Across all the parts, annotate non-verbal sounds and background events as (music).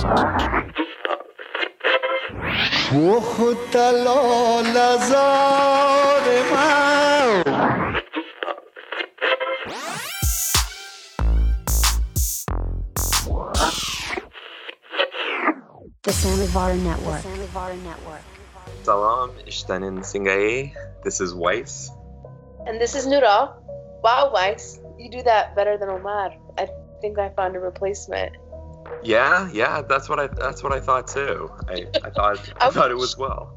The Samivara Network. The Samivara Network. Salam, Ishtanin Singaye. This is Weiss. And this is Nura. Wow, Weiss, you do that better than Omar. I think I found a replacement. Yeah, yeah, that's what I that's what I thought too. I, I thought I thought it was well.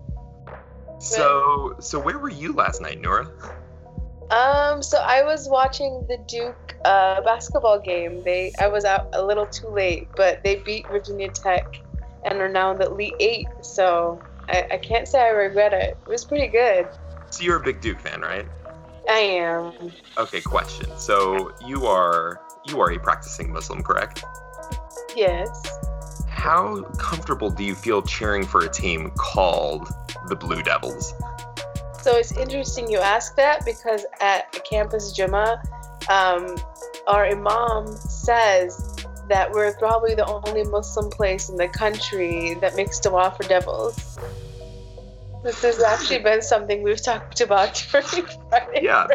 So so where were you last night, Nura? Um, so I was watching the Duke uh, basketball game. They I was out a little too late, but they beat Virginia Tech and are now in the Elite Eight. So I, I can't say I regret it. It was pretty good. So you're a big Duke fan, right? I am. Okay, question. So you are you are a practicing Muslim, correct? Yes. How comfortable do you feel cheering for a team called the Blue Devils? So it's interesting you ask that because at campus Juma, um, our imam says that we're probably the only Muslim place in the country that makes dua for devils. This has actually been something we've talked about (laughs) during Friday. Yeah,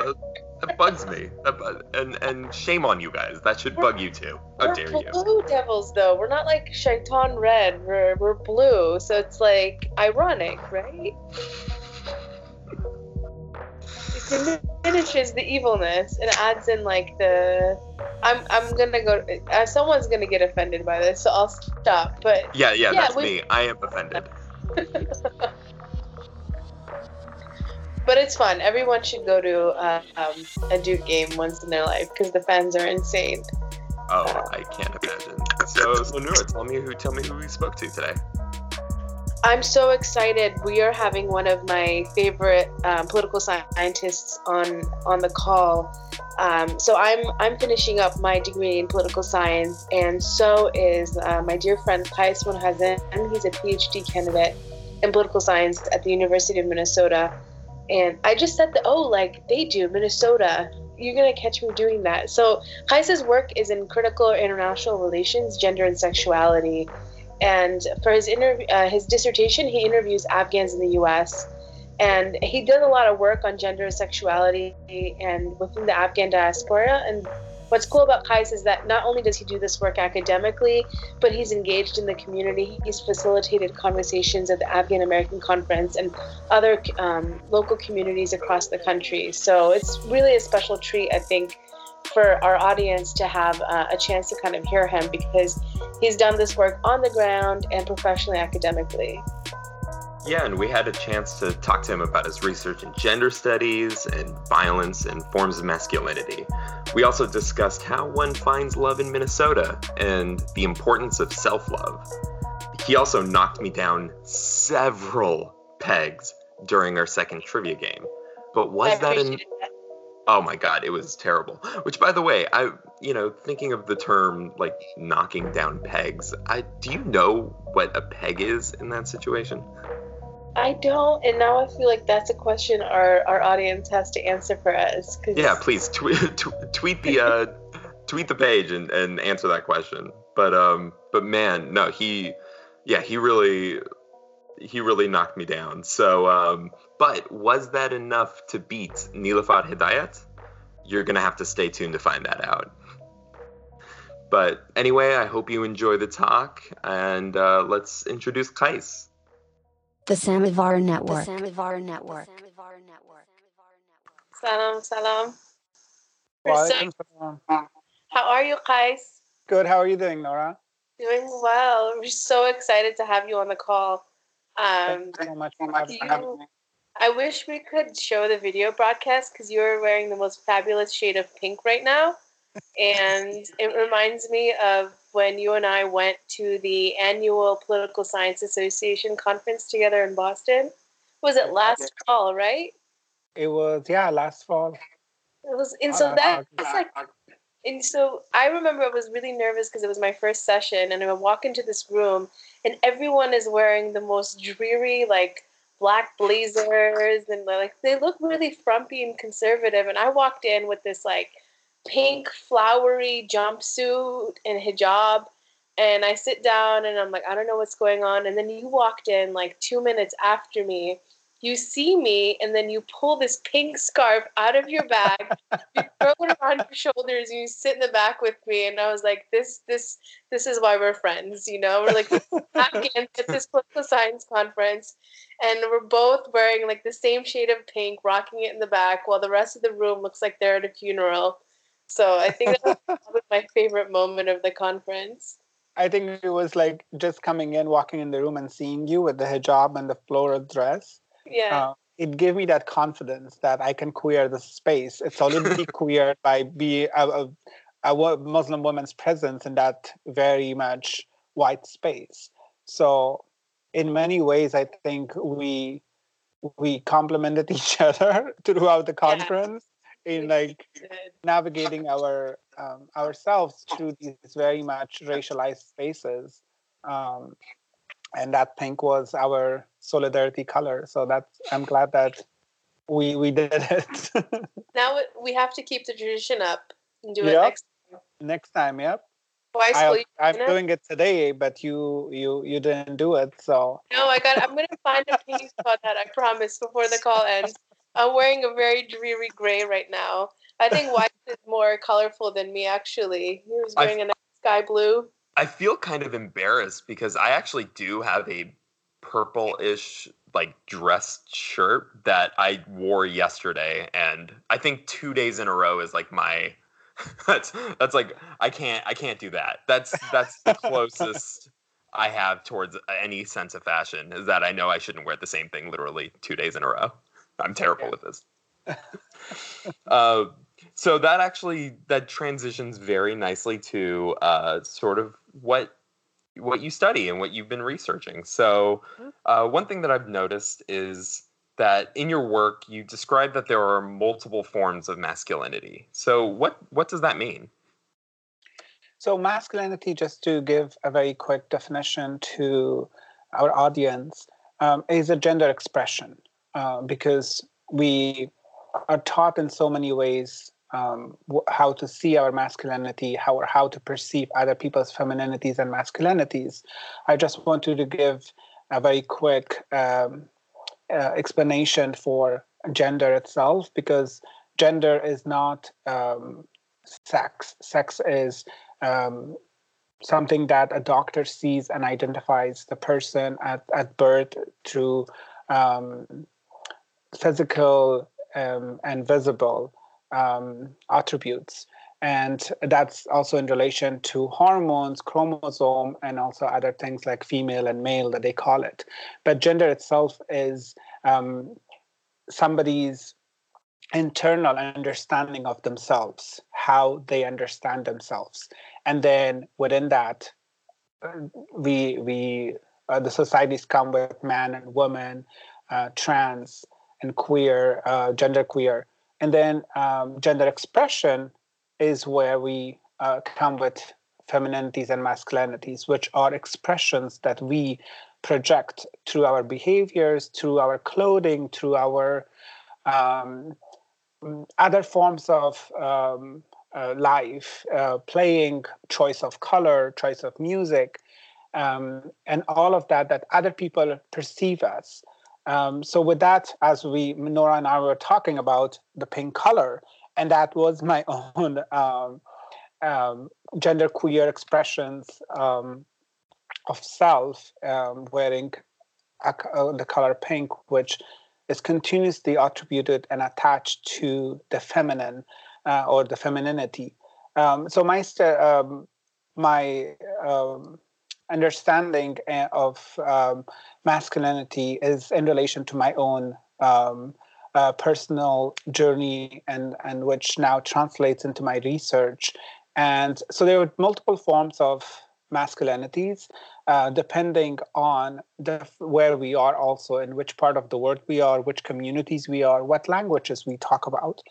that, bugs me. That, and and shame on you guys. That should bug you too. How we're dare you? blue devils, though. We're not like Shaitan red. We're, we're blue. So it's like ironic, right? It diminishes the evilness and adds in like the. I'm I'm gonna go. Uh, someone's gonna get offended by this, so I'll stop. But Yeah, yeah, Yeah, that's we- me. I am offended. (laughs) but it's fun. Everyone should go to uh, um, a Duke game once in their life because the fans are insane. Oh, I can't imagine. So, so Nura, tell me who tell me who we spoke to today. I'm so excited. We are having one of my favorite um, political scientists on on the call. Um, so I'm I'm finishing up my degree in political science, and so is uh, my dear friend Qais Munhazim. He's a PhD candidate in political science at the University of Minnesota. And I just said, that, oh, like they do, Minnesota. You're gonna catch me doing that. So Qais's work is in critical international relations, gender, and sexuality. And for his interview, uh, his dissertation, he interviews Afghans in the U.S. And he does a lot of work on gender and sexuality and within the Afghan diaspora. And what's cool about Qais is that not only does he do this work academically, but he's engaged in the community. He's facilitated conversations at the Afghan American Conference and other um, local communities across the country. So it's really a special treat, I think, for our audience to have uh, a chance to kind of hear him because he's done this work on the ground and professionally academically. Yeah, and we had a chance to talk to him about his research in gender studies and violence and forms of masculinity. We also discussed how one finds love in Minnesota and the importance of self love. He also knocked me down several pegs during our second trivia game. But was that an that. Oh my god, it was terrible. Which by the way, I you know, thinking of the term like knocking down pegs, I do you know what a peg is in that situation? I don't, and now I feel like that's a question our, our audience has to answer for us. Cause Yeah, please tweet (laughs) tweet the uh tweet the page and, and answer that question. But um but man, no, he yeah, he really he really knocked me down. So um but was that enough to beat Nilafat Hidayat? You're gonna have to stay tuned to find that out. But anyway, I hope you enjoy the talk and uh, let's introduce Qais. The Samivara Network. The Samivara Network. Salam, salam. We're so- Walaikum salam. how are you, Qais? Good. How are you doing, Nura? Doing well. We're so excited to have you on the call. Um, Thank you so much for having you- having me. I wish we could show the video broadcast because you're wearing the most fabulous shade of pink right now. And it reminds me of when you and I went to the annual Political Science Association conference together in Boston. Was it last fall, right? It was yeah last fall. It was, and so Uh, that- August. that's like and so I remember I was really nervous because it was my first session, and I would walk into this room, and everyone is wearing the most dreary, like black blazers, and like they look really frumpy and conservative. And I walked in with this like pink flowery jumpsuit and hijab, and I sit down and I'm like, I don't know what's going on. And then you walked in like two minutes after me. You see me, and then you pull this pink scarf out of your bag, you (laughs) throw it around your shoulders, and you sit in the back with me. And I was like, this, this, this is why we're friends. You know, we're like Afghans (laughs) at this political science conference, and we're both wearing like the same shade of pink, rocking it in the back, while the rest of the room looks like they're at a funeral. So I think that was (laughs) my favorite moment of the conference. I think it was like just coming in, walking in the room, and seeing you with the hijab and the floral dress. Yeah. Uh, it gave me that confidence that I can queer the space. It's already (laughs) queer by be a, a, a Muslim woman's presence in that very much white space. So, in many ways, I think we we complemented (laughs) each other throughout the conference in like navigating our um, ourselves through these very much racialized spaces um, and that pink was our solidarity color so that's i'm glad that we we did it (laughs) now we have to keep the tradition up and do yep. it next time next time yep Why I, I'm doing it today, but you you you didn't do it, so. No, I got. I'm gonna find a (laughs) piece about that. I promise before the call ends. I'm wearing a very dreary gray right now. I think (laughs) white is more colorful than me, actually. He was wearing I, a nice sky blue. I feel kind of embarrassed because I actually do have a purple-ish like dressed shirt that I wore yesterday, and I think two days in a row is like my. (laughs) That's that's like I can't I can't do that. That's that's the closest I have towards any sense of fashion is that I know I shouldn't wear the same thing literally two days in a row. I'm terrible yeah. with this. (laughs) uh, so that actually that transitions very nicely to uh, sort of what what you study and what you've been researching. So mm-hmm. uh, one thing that I've noticed is that in your work you describe that there are multiple forms of masculinity. So what what does that mean? So masculinity, just to give a very quick definition to our audience, um, is a gender expression. Uh, because we are taught in so many ways um, how to see our masculinity, how or how to perceive other people's femininities and masculinities. I just wanted to give a very quick um, uh, explanation for gender itself, because gender is not um, sex. Sex is um, something that a doctor sees and identifies the person at, at birth through um, physical um, and visible um, attributes. And that's also in relation to hormones, chromosome, and also other things like female and male that they call it. But gender itself is um, somebody's internal understanding of themselves, how they understand themselves. And then within that, uh, we, we uh, the societies come with man and woman, uh, trans, and queer, uh, gender queer. And then um, gender expression is where we uh, come with femininities and masculinities, which are expressions that we project through our behaviors, through our clothing, through our um, other forms of um, uh, life, uh, playing, choice of color, choice of music, um, and all of that that other people perceive us. Um, so with that, as we Nora and I were talking about the pink color, and that was (laughs) my own um, um, gender queer expressions um, of self um, wearing a, uh, the color pink, which is continuously attributed and attached to the feminine uh, or the femininity. Um, so my my understanding eh, of um, masculinity is in relation to my own um, uh, personal journey and, and which now translates into my research. And so there are multiple forms of masculinities uh, depending on the, where we are also in which part of the world we are which communities we are what languages we talk about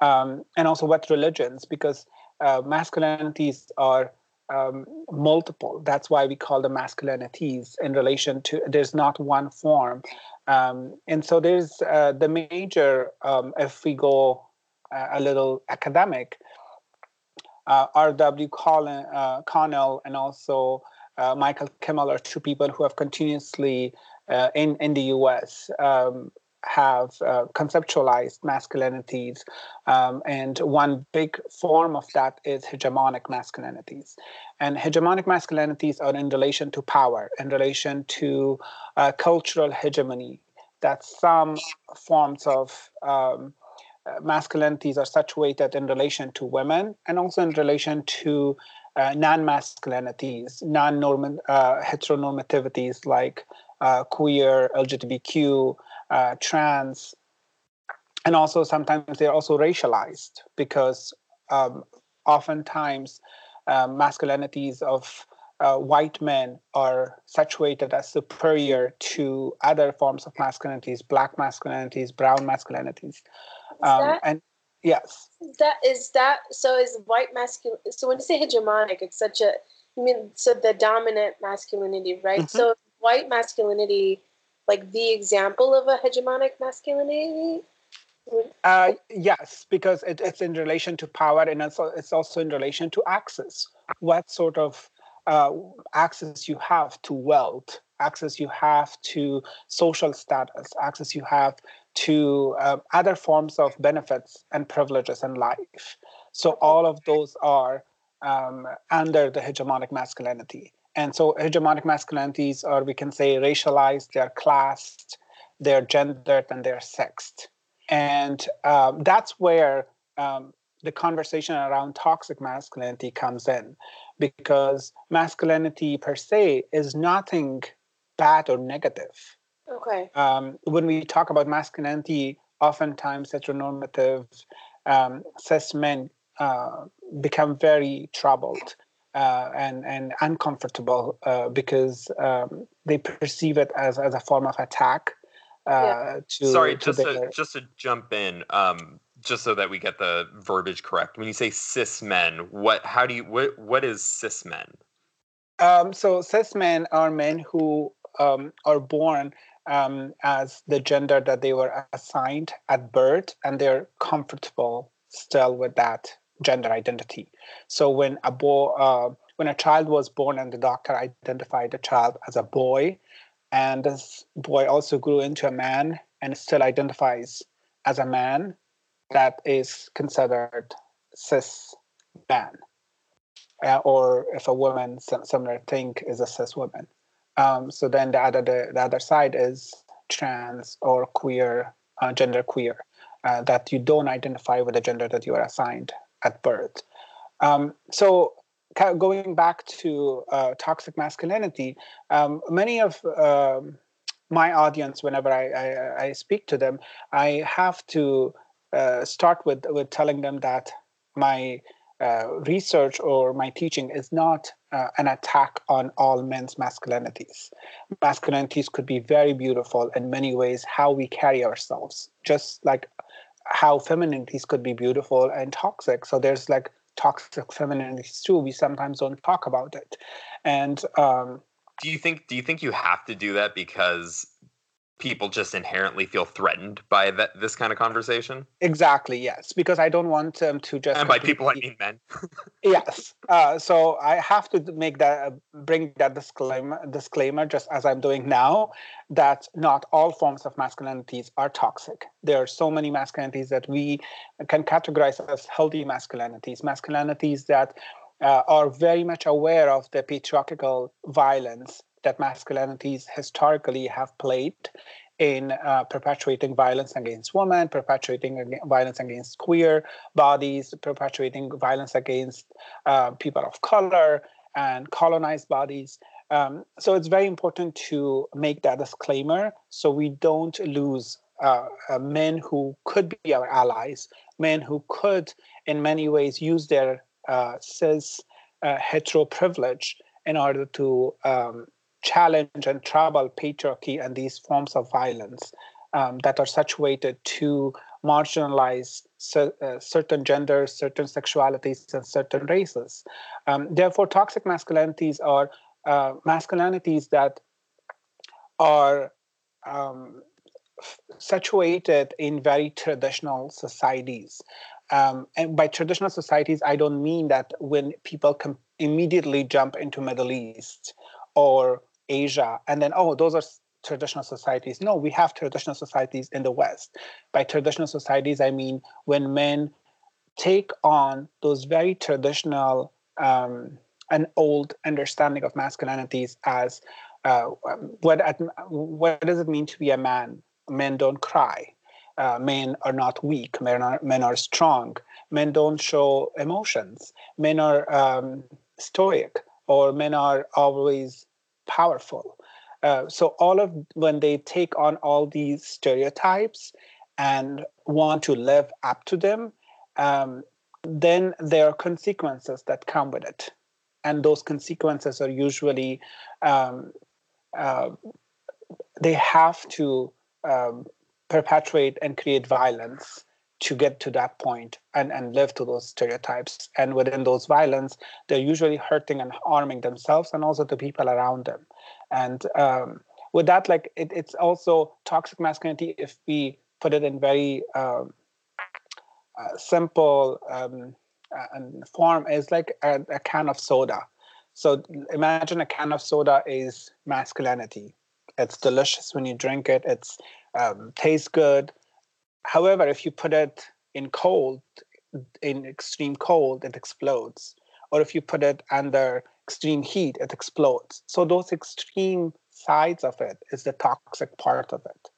um, and also what religions because uh, masculinities are um, multiple. That's why we call them masculinities in relation to, there's not one form. Um, and so there's uh, the major, um, if we go uh, a little academic, uh, R.W. Uh, Connell and also uh, Michael Kimmel are two people who have continuously uh, in in the U.S. Um, have uh, conceptualized masculinities, um, and one big form of that is hegemonic masculinities. And hegemonic masculinities are in relation to power, in relation to uh, cultural hegemony. That some forms of um, uh, masculinities are situated in relation to women and also in relation to uh, non-masculinities, non-norm uh, heteronormativities like uh, queer, LGBTQ, uh, trans, and also sometimes they're also racialized because um, oftentimes um, masculinities of uh, white men are situated as superior to other forms of masculinities, black masculinities, brown masculinities. Um, that, and yes. That is that. So is white masculine. So when you say hegemonic, it's such a. You mean so the dominant masculinity, right? Mm-hmm. So white masculinity, like the example of a hegemonic masculinity. Uh, yes, because it, it's in relation to power and it's, it's also in relation to access. What sort of uh, access you have to wealth, access you have to social status, access you have to uh, other forms of benefits and privileges in life. So all of those are um, under the hegemonic masculinity. And so hegemonic masculinities are, we can say, racialized, they're classed, they're gendered, and they're sexed. And um, that's where um, the conversation around toxic masculinity comes in, because masculinity per se is nothing bad or negative. Okay. Um, when we talk about masculinity, oftentimes heteronormative um, cis men uh, become very troubled uh, and and uncomfortable uh, because um, they perceive it as, as a form of attack. Uh, yeah. To, Sorry, to just to, just to jump in, um, just so that we get the verbiage correct. When you say cis men, what how do you what what is cis men? Um, so cis men are men who um, are born um, as the gender that they were assigned at birth, and they're comfortable still with that gender identity. So when a boy, uh, when a child was born, and the doctor identified the child as a boy, and this boy also grew into a man and still identifies as a man, that is considered cis man. Uh, or if a woman, similar thing, is a cis woman. Um, so then the other the, the, other side is trans or queer, uh, gender queer, uh, that you don't identify with the gender that you are assigned at birth. Um, so going back to uh, toxic masculinity, um, many of um, my audience, whenever I, I, I, speak to them, I have to uh, start with with telling them that my uh, research or my teaching is not uh, an attack on all men's masculinities. Masculinities could be very beautiful in many ways, how we carry ourselves, just like how femininities could be beautiful and toxic. So there's like toxic femininities too. We sometimes don't talk about it. And um, do you think do you think you have to do that because people just inherently feel threatened by that this kind of conversation? Exactly yes because i don't want them to just and by people i mean men. (laughs) Yes uh, so i have to make that uh, bring that disclaimer disclaimer just as i'm doing now that not all forms of masculinities are toxic. There are so many masculinities that we can categorize as healthy masculinities masculinities that uh, are very much aware of the patriarchal violence that masculinities historically have played in uh, perpetuating violence against women, perpetuating violence against queer bodies, perpetuating violence against uh, people of color and colonized bodies. Um, so it's very important to make that disclaimer so we don't lose uh, uh men who could be our allies, men who could, in many ways, use their uh, cis uh, hetero privilege in order to um, challenge and trouble patriarchy and these forms of violence um, that are situated to marginalize uh, certain genders, certain sexualities, and certain races. Um, therefore, toxic masculinities are uh, masculinities that are um, situated in very traditional societies. Um, and by traditional societies, I don't mean that when people com- immediately jump into Middle East or Asia, and then oh, those are traditional societies. No, we have traditional societies in the West. By traditional societies, I mean when men take on those very traditional um, and old understanding of masculinities as uh, what what does it mean to be a man? Men don't cry. Uh, men are not weak. Men are men are strong. Men don't show emotions. Men are um, stoic, or men are always powerful. Uh, so all of when they take on all these stereotypes and want to live up to them, um, then there are consequences that come with it, and those consequences are usually um, uh, they have to um, perpetuate and create violence to get to that point and, and live to those stereotypes. And within those violence, they're usually hurting and harming themselves and also the people around them. And um, with that, like it, it's also toxic masculinity if we put it in very um, uh, simple um, form is like a, a can of soda. So imagine a can of soda is masculinity. It's delicious when you drink it. It's um, tastes good. However, if you put it in cold, in extreme cold, it explodes. Or if you put it under extreme heat, it explodes. So those extreme sides of it is the toxic part of it.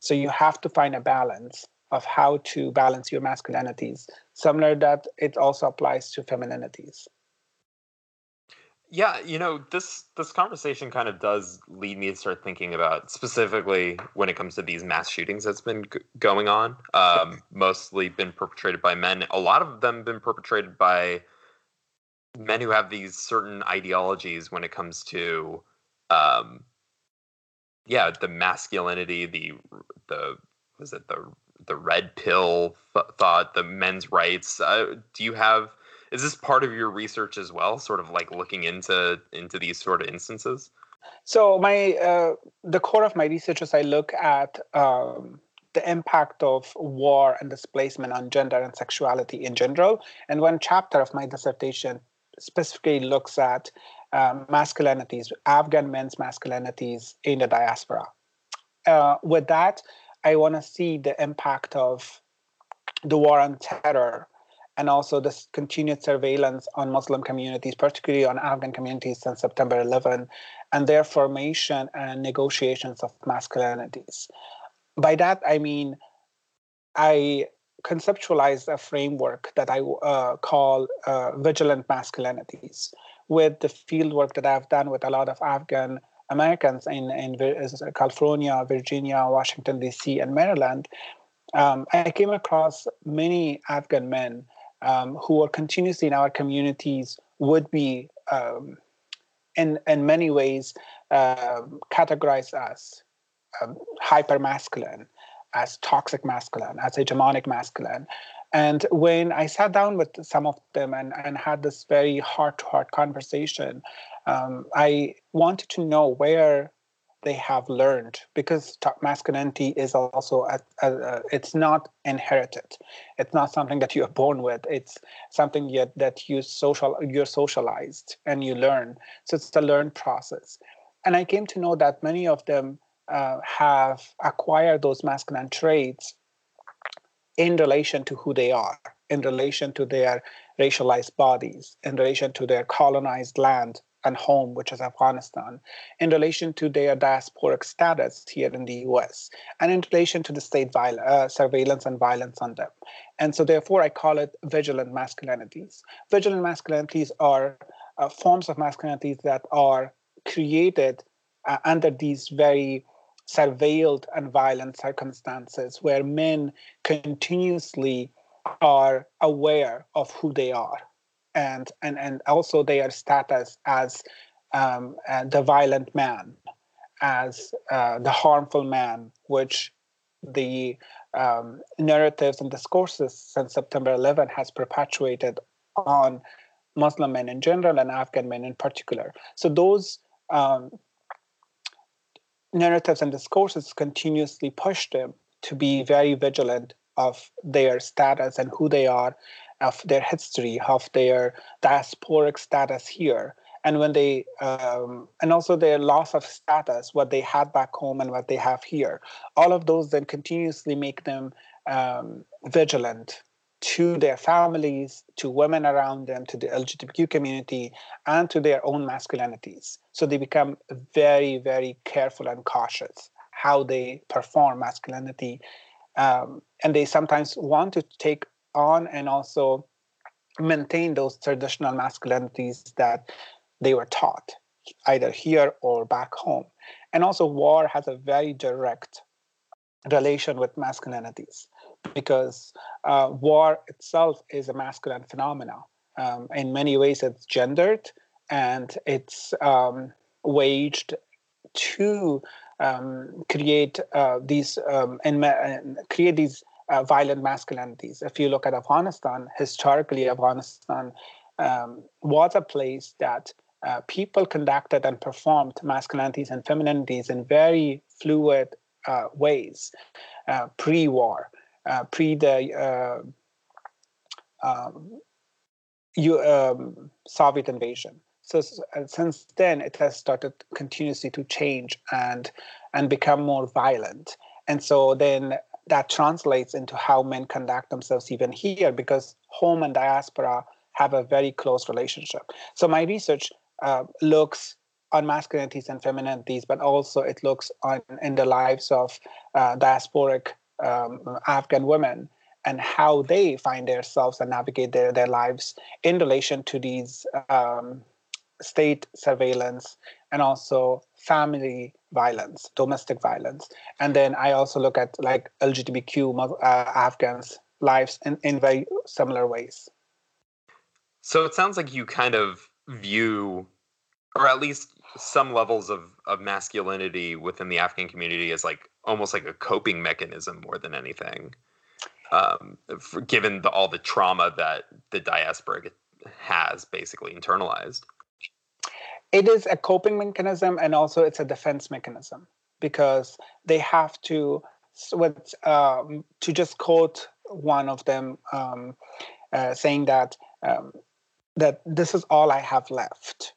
So you have to find a balance of how to balance your masculinities. Similar that it also applies to femininities. Yeah, you know, this this conversation kind of does lead me to start thinking about specifically when it comes to these mass shootings that's been g- going on. Um, mostly been perpetrated by men. A lot of them been perpetrated by men who have these certain ideologies when it comes to, um, yeah, the masculinity, the the was it the the red pill th- thought, the men's rights. Uh, do you have is this part of your research as well sort of like looking into into these sort of instances? So my uh, the core of my research is i look at um, the impact of war and displacement on gender and sexuality in general. And one chapter of my dissertation specifically looks at um, masculinities afghan men's masculinities in the diaspora. Uh, with that i want to see the impact of the war on terror and also this continued surveillance on Muslim communities, particularly on Afghan communities since September 11, and their formation and negotiations of masculinities. By that, I mean, I conceptualized a framework that I uh, call uh, vigilant masculinities with the fieldwork that I've done with a lot of Afghan Americans in, in California, Virginia, Washington, D.C., and Maryland. Um, I came across many Afghan men um, who are continuously in our communities would be um, in in many ways uh, categorized as um, hyper masculine, as toxic masculine, as hegemonic masculine. And when I sat down with some of them and, and had this very heart to heart conversation, um, I wanted to know where they have learned because masculinity is also a, a, a, it's not inherited. It's not something that you're born with. It's something yet that you social you're socialized and you learn. So it's a learned process. And i came to know that many of them uh, have acquired those masculine traits in relation to who they are in relation to their racialized bodies in relation to their colonized land and home, which is Afghanistan, in relation to their diasporic status here in the US, and in relation to the state viol- uh, surveillance and violence on them. And so, therefore, I call it vigilant masculinities. Vigilant masculinities are uh, forms of masculinities that are created uh, under these very surveilled and violent circumstances where men continuously are aware of who they are and and and also their status as um, uh, the violent man, as uh, the harmful man, which the um, narratives and discourses since September 11 has perpetuated on Muslim men in general and Afghan men in particular. So those um, narratives and discourses continuously push them to be very vigilant of their status and who they are, of their history, of their diasporic status here. And when they, um, and also their loss of status, what they had back home and what they have here, all of those then continuously make them um, vigilant to their families, to women around them, to the LGBTQ community, and to their own masculinities. So they become very, very careful and cautious how they perform masculinity. Um, and they sometimes want to take on and also maintain those traditional masculinities that they were taught, either here or back home. And also, war has a very direct relation with masculinities because uh, war itself is a masculine phenomenon. Um, in many ways, it's gendered and it's um, waged to um, create uh, these um, and, create these uh, violent masculinities. If you look at Afghanistan, historically, Afghanistan um, was a place that uh, people conducted and performed masculinities and femininities in very fluid uh, ways uh, pre-war. Uh, pre the uh, um, you, um, Soviet invasion. So since then, it has started continuously to change and and become more violent. And so then that translates into how men conduct themselves even here, because home and diaspora have a very close relationship. So my research uh, looks on masculinities and femininities, but also it looks on in the lives of uh, diasporic um, Afghan women and how they find themselves and navigate their, their lives in relation to these um, state surveillance and also family violence, domestic violence. And then I also look at like LGBTQ uh, Afghans' lives in, in very similar ways. So it sounds like you kind of view, or at least some levels of, of masculinity within the Afghan community as like almost like a coping mechanism more than anything. Um, for, given the, all the trauma that the diaspora has basically internalized. It is a coping mechanism and also it's a defense mechanism because they have to, um, to just quote one of them um, uh, saying that um, that this is all I have left,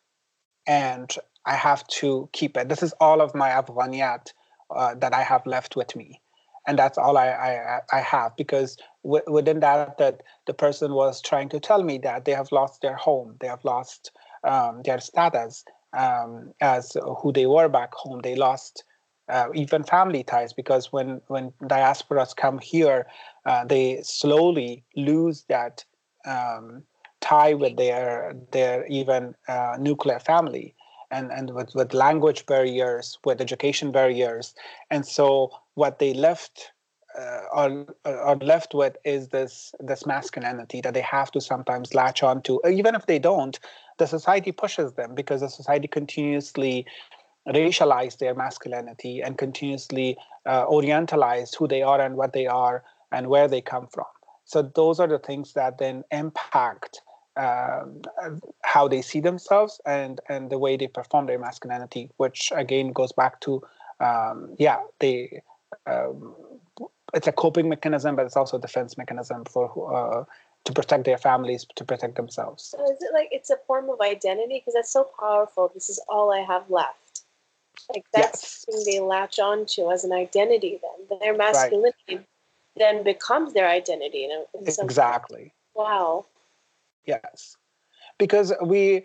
and I have to keep it. This is all of my Afghaniyat uh, that I have left with me. And that's all I, I, I have because w- within that, that the person was trying to tell me that they have lost their home, they have lost um, their status um, as who they were back home. They lost uh, even family ties because when when diasporas come here, uh, they slowly lose that um, tie with their their even uh, nuclear family and, and with, with language barriers, with education barriers. And so what they left uh, are, are left with is this this masculinity that they have to sometimes latch on to. Even if they don't, the society pushes them because the society continuously racialize their masculinity and continuously uh, orientalize who they are and what they are and where they come from. So those are the things that then impact um, how they see themselves and and the way they perform their masculinity, which again goes back to um, yeah they. Um, it's a coping mechanism, but it's also a defense mechanism for uh, to protect their families, to protect themselves. So is it like it's a form of identity? Because that's so powerful. This is all I have left. Like that's yes. something they latch onto as an identity. Then their masculinity right. then becomes their identity. Exactly. Wow. Yes, because we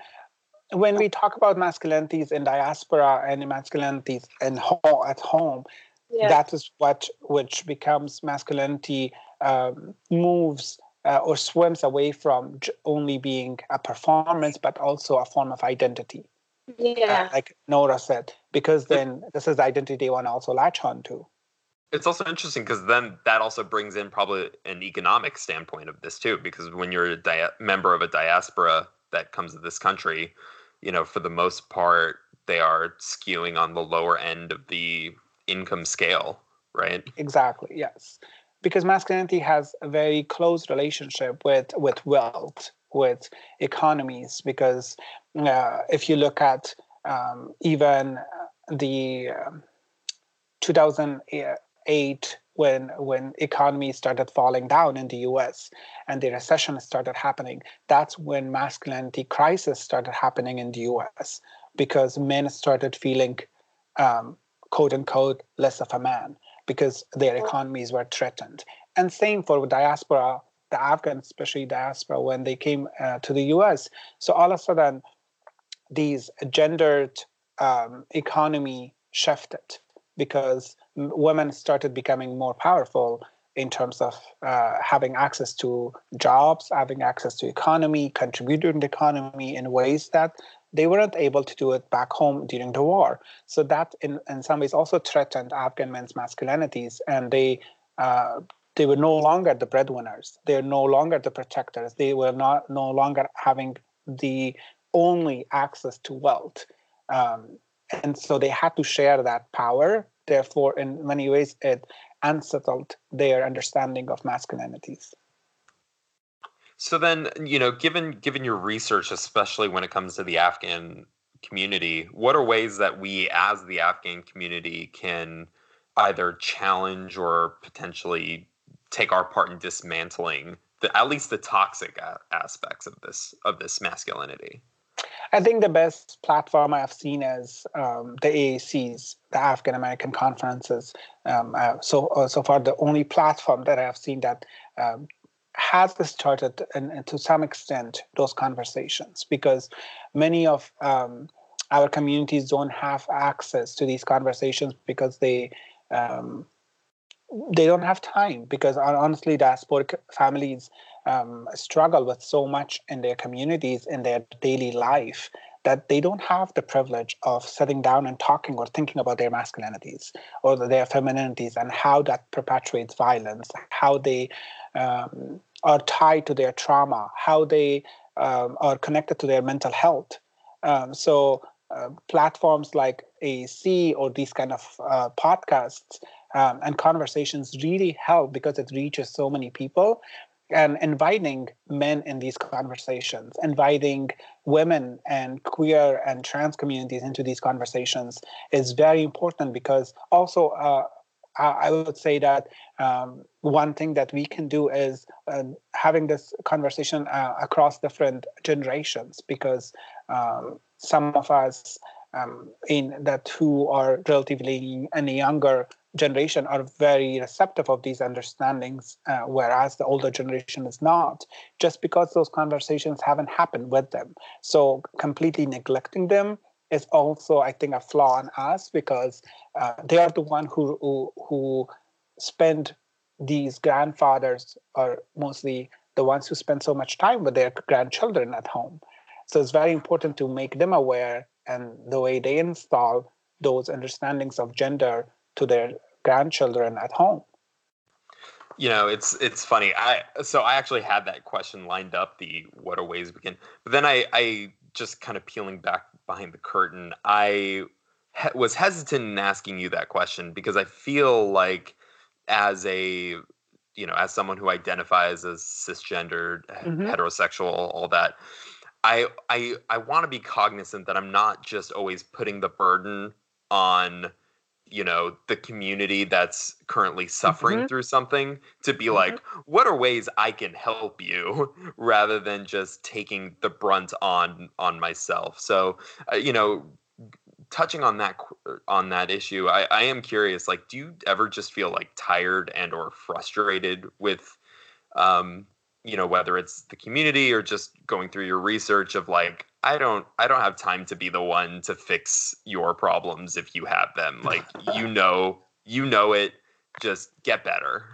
when we talk about masculinities in diaspora and masculinities in home, at home, yeah. that is what which becomes masculinity um, moves uh, or swims away from only being a performance, but also a form of identity. Yeah, uh, like Nura said, because then this is the identity they want to also latch on to it's also interesting because then that also brings in probably an economic standpoint of this too because when you're a dia- member of a diaspora that comes to this country you know for the most part they are skewing on the lower end of the income scale right? Exactly yes. Because masculinity has a very close relationship with with wealth with economies because uh, if you look at um, even the um, 2000 eight when when economy started falling down in the US and the recession started happening, that's when masculinity crisis started happening in the US because men started feeling um, quote unquote less of a man because their economies were threatened. And same for diaspora, the Afghans, especially diaspora, when they came uh, to the US. So all of a sudden, these gendered um, economy shifted because women started becoming more powerful in terms of uh, having access to jobs, having access to economy, contributing to the economy in ways that they weren't able to do it back home during the war. So that, in, in some ways, also threatened Afghan men's masculinities, and they uh, they were no longer the breadwinners. They're no longer the protectors. They were not no longer having the only access to wealth, um, and so they had to share that power. Therefore, in many ways, it unsettled their understanding of masculinities. So then, you know, given given your research, especially when it comes to the Afghan community, what are ways that we, as the Afghan community, can either challenge or potentially take our part in dismantling the, at least the toxic a- aspects of this of this masculinity? I think the best platform I've seen is um, the AACs, the Afghan American conferences. Um, uh, so uh, so far, the only platform that I've seen that um, has started and, and, to some extent those conversations because many of um, our communities don't have access to these conversations because they um, they don't have time because honestly diasporic families um, struggle with so much in their communities in their daily life that they don't have the privilege of sitting down and talking or thinking about their masculinities or their femininities and how that perpetuates violence, how they um, are tied to their trauma, how they um, are connected to their mental health. Um, so uh, platforms like AAC or these kind of uh, podcasts um, and conversations really help because it reaches so many people and inviting men in these conversations, inviting women and queer and trans communities into these conversations is very important because also uh, I would say that um, one thing that we can do is uh, having this conversation uh, across different generations because um, some of us um, in that who are relatively younger generation are very receptive of these understandings, uh, whereas the older generation is not, just because those conversations haven't happened with them. So completely neglecting them is also, I think, a flaw in us because uh, they are the one who, who who spend these grandfathers are mostly the ones who spend so much time with their grandchildren at home. So it's very important to make them aware and the way they install those understandings of gender to their grandchildren at home. You know, it's it's funny. I so I actually had that question lined up. The what are ways we can, but then I I just kind of peeling back behind the curtain. I he- was hesitant in asking you that question because I feel like as a you know as someone who identifies as cisgendered mm-hmm. heterosexual all that i i i want to be cognizant that i'm not just always putting the burden on you know the community that's currently suffering mm-hmm. through something to be mm-hmm. like what are ways i can help you (laughs) rather than just taking the brunt on on myself so uh, you know touching on that on that issue I, I am curious like do you ever just feel like tired and or frustrated with um you know whether it's the community or just going through your research of like i don't i don't have time to be the one to fix your problems if you have them. (laughs) Like you know you know it. Just get better.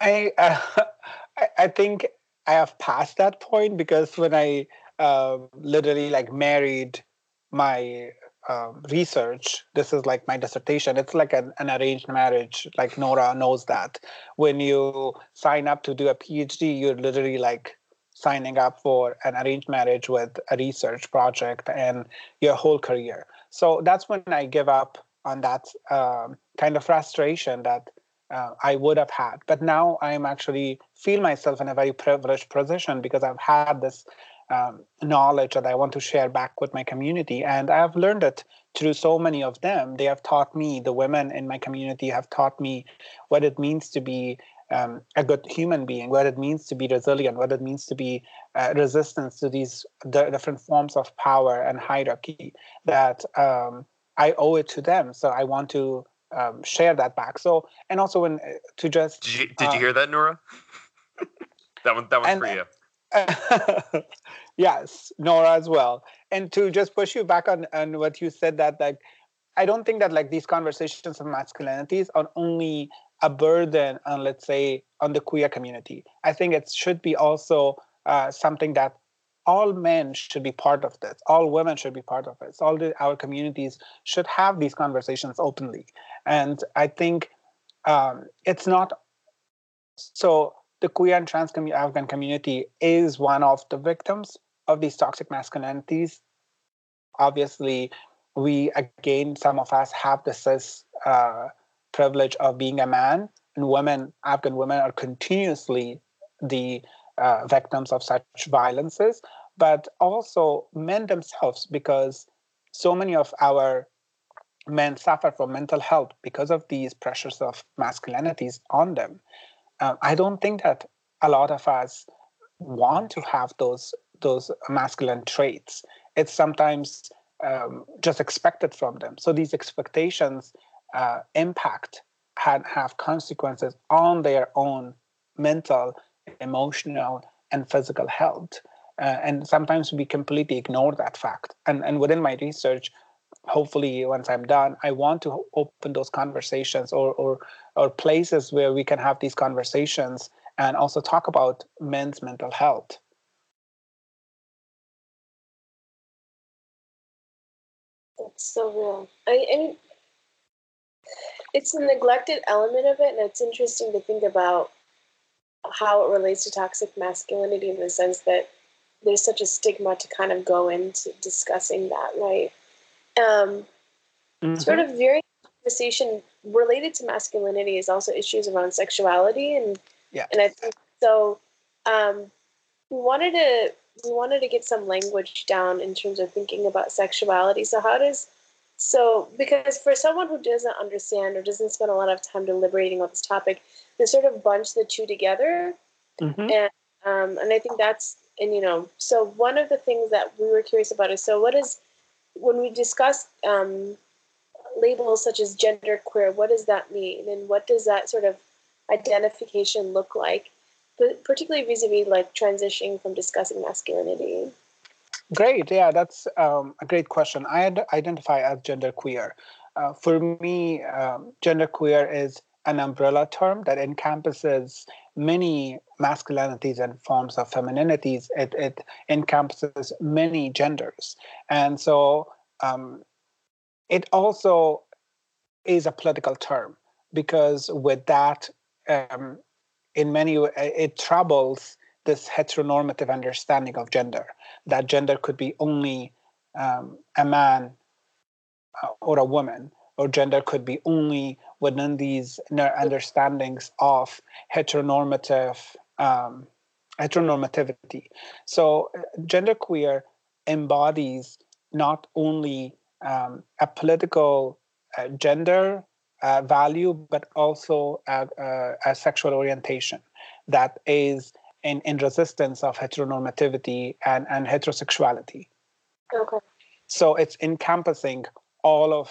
I uh, (laughs) i think i have passed that point because when i uh, literally like married my um, research this is like my dissertation. It's like an, an arranged marriage like nura knows that. When you sign up to do a phd you're literally like signing up for an arranged marriage with a research project and your whole career. So that's when i give up on that um, kind of frustration that uh, i would have had. But now i'm actually feel myself in a very privileged position because i've had this um, knowledge that I want to share back with my community. And I have learned it through so many of them. They have taught me, the women in my community have taught me what it means to be um, a good human being, what it means to be resilient, what it means to be uh, resistance to these d- different forms of power and hierarchy. That um, I owe it to them. So I want to um, share that back. So and also when uh, to just did you, did you uh, hear that, Nura? (laughs) that one that one's and, for you. (laughs) yes, Nura as well. And to just push you back on, on what you said that like I don't think that like these conversations of masculinities are only a burden on let's say on the queer community. I think it should be also uh, something that all men should be part of this. All women should be part of it. All the, our communities should have these conversations openly. And I think um, it's not so the queer and trans Afghan community is one of the victims of these toxic masculinities. Obviously, we again, some of us have the cis uh, privilege of being a man, and women, Afghan women, are continuously the uh, victims of such violences, but also men themselves, because so many of our men suffer from mental health because of these pressures of masculinities on them uh, I don't think that a lot of us want to have those those masculine traits. It's sometimes um, just expected from them. So these expectations uh, impact and have consequences on their own mental, emotional, and physical health. Uh, and sometimes we completely ignore that fact. And, and within my research, hopefully once i'm done i want to open those conversations or or or places where we can have these conversations and also talk about men's mental health. That's so real. I, I mean it's a neglected element of it and it's interesting to think about how it relates to toxic masculinity in the sense that there's such a stigma to kind of go into discussing that right? Um, mm-hmm. Sort of very conversation related to masculinity is also issues around sexuality and yeah. and I think so. Um, we wanted to we wanted to get some language down in terms of thinking about sexuality. So how does so because for someone who doesn't understand or doesn't spend a lot of time deliberating on this topic, they sort of bunch the two together, mm-hmm. and um, and I think that's and you know so one of the things that we were curious about is so what is when we discuss um, labels such as gender queer, what does that mean, and what does that sort of identification look like, but particularly vis-a-vis like transitioning from discussing masculinity? Great, yeah, that's um, a great question. I identify as gender queer. Uh, for me, um, gender queer is an umbrella term that encompasses many masculinities and forms of femininities. It, it encompasses many genders. And so um, it also is a political term because with that, um, in many ways it troubles this heteronormative understanding of gender that gender could be only um, a man uh, or a woman or gender could be only within these understandings of heteronormative um, heteronormativity. So, uh, genderqueer embodies not only um, a political uh, gender uh, value, but also a, a, a, sexual orientation that is in, in resistance of heteronormativity and, and heterosexuality. Okay. So it's encompassing all of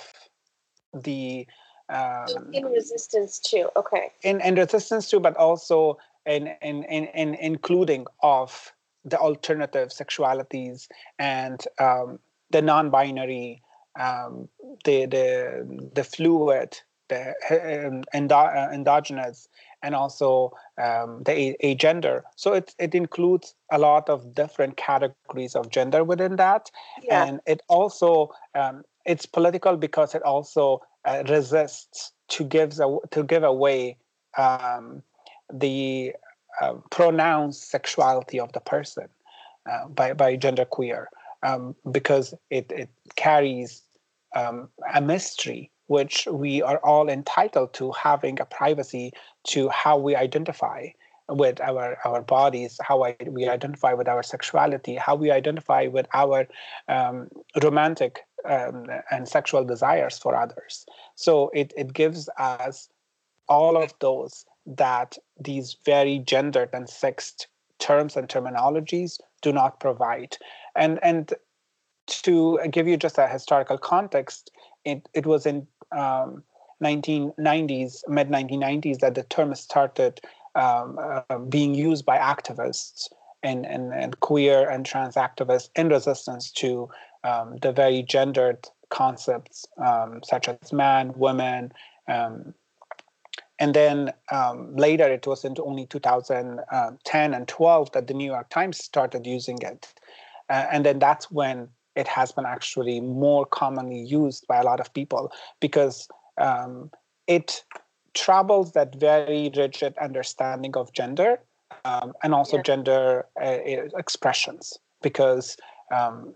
the um, in resistance too okay in, in resistance to but also in, in, in, in including of the alternative sexualities and um, the non-binary um, the the the fluid the um, endo- uh, androgynous and also um, the agender. So it, it includes a lot of different categories of gender within that. Yeah. And it also, um, it's political because it also uh, resists to give to give away um, the uh, pronounced sexuality of the person uh, by by genderqueer um, because it it carries um, a mystery which we are all entitled to having a privacy to how we identify with our our bodies, how I, we identify with our sexuality, how we identify with our um, romantic um, and sexual desires for others. So it it gives us all of those that these very gendered and sexed terms and terminologies do not provide. And and to give you just a historical context, it, it was in um, 1990s, mid 1990s, that the term started um, uh, being used by activists and, and, and, queer and trans activists in resistance to um, the very gendered concepts um, such as man, woman. Um, and then um, later, it was into only 2010 and 12 that the New York Times started using it. Uh, and then that's when it has been actually more commonly used by a lot of people because um, it troubles that very rigid understanding of gender um, and also yeah. gender uh, expressions because um,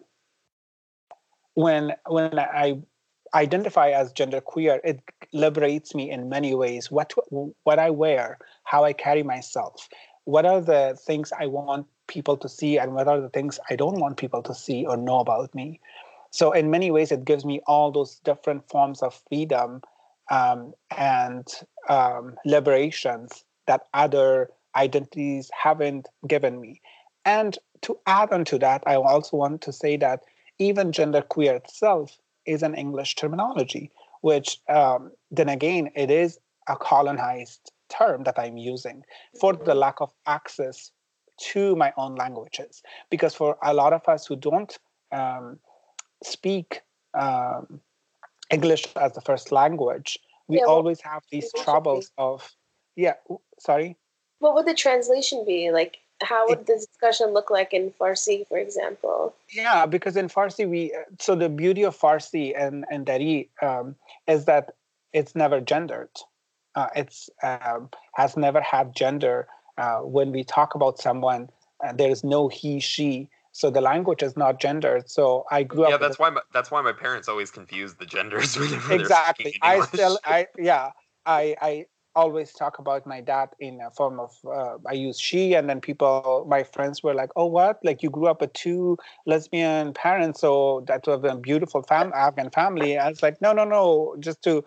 when when I identify as gender queer, it liberates me in many ways. What what I wear, how I carry myself, what are the things I want people to see, and what are the things I don't want people to see or know about me. So in many ways, it gives me all those different forms of freedom um, and um, liberations that other identities haven't given me. And to add on to that, I also want to say that even genderqueer itself is an English terminology, which um, then again, it is a colonized term that I'm using for the lack of access to my own languages. Because for a lot of us who don't um, speak um, English as the first language, we yeah, always have these troubles of, yeah, sorry? What would the translation be? Like, how would the discussion look like in Farsi, for example? Yeah, because in Farsi, we, so the beauty of Farsi and, and Dari um, is that it's never gendered. Uh, it's um, has never had gender. Uh, when we talk about someone, uh, there is no he, she so the language is not gendered. So i grew yeah, up yeah that's why my, that's why my parents always confuse the genders (laughs) whenever exactly. i still i (laughs) yeah i i always talk about my dad in a form of uh, i use she and then people my friends were like oh what? Like you grew up with two lesbian parents so that was a beautiful fam- afghan family. I was like no no no just to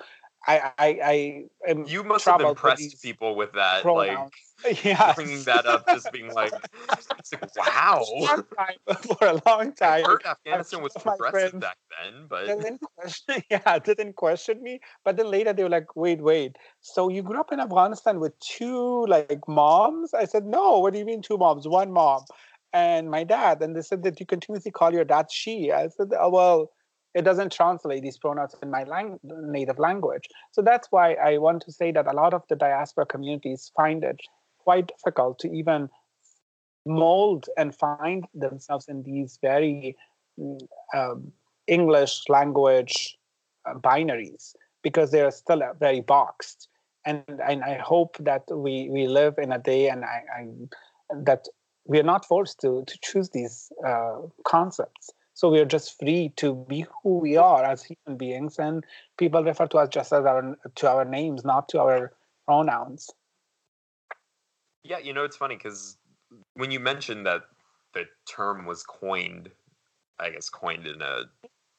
I I, I you must have impressed people with that, pronouns. (laughs) like yeah, bringing that up, just being like, like wow. (laughs) For a long (laughs) time, I heard Afghanistan was progressive back then, but didn't question, yeah, didn't question me. But then later they were like, wait, wait. So you grew up in Afghanistan with two like moms? I said, no. What do you mean two moms? One mom, and my dad. And they said that you continuously call your dad she. I said, oh well it doesn't translate these pronouns in my lang- native language. So that's why I want to say that a lot of the diaspora communities find it quite difficult to even mold and find themselves in these very mm, um, English language uh, binaries because they're still very boxed. And, and I hope that we, we live in a day and I, I that we are not forced to, to choose these uh, concepts so we are just free to be who we are as human beings, and people refer to us just as our to our names, not to our pronouns. Yeah, you know it's funny because when you mentioned that the term was coined, I guess coined in a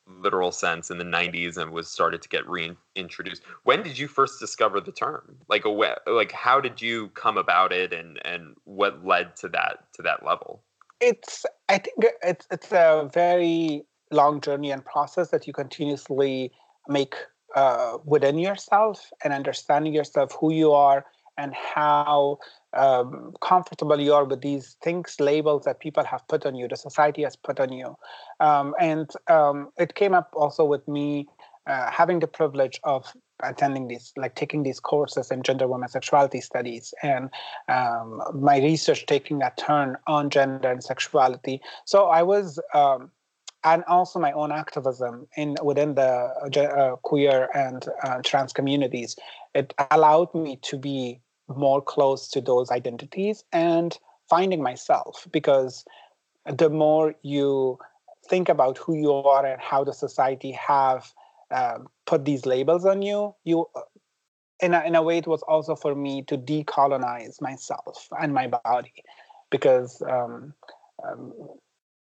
literal sense in the 90s and was started to get reintroduced when did you first discover the term like like how did you come about it and and what led to that to that level it's i think it's it's a very long journey and process that you continuously make uh, within yourself and understanding yourself who you are and how um, comfortable you are with these things labels that people have put on you the society has put on you. Um, and um, it came up also with me uh, having the privilege of attending these like taking these courses in gender women sexuality studies and um, my research taking a turn on gender and sexuality. So i was um, and also my own activism in within the uh, queer and uh, trans communities. It allowed me to be more close to those identities and finding myself because the more you think about who you are and how the society have um, put these labels on you, you in a, in a way, it was also for me to decolonize myself and my body because um, um,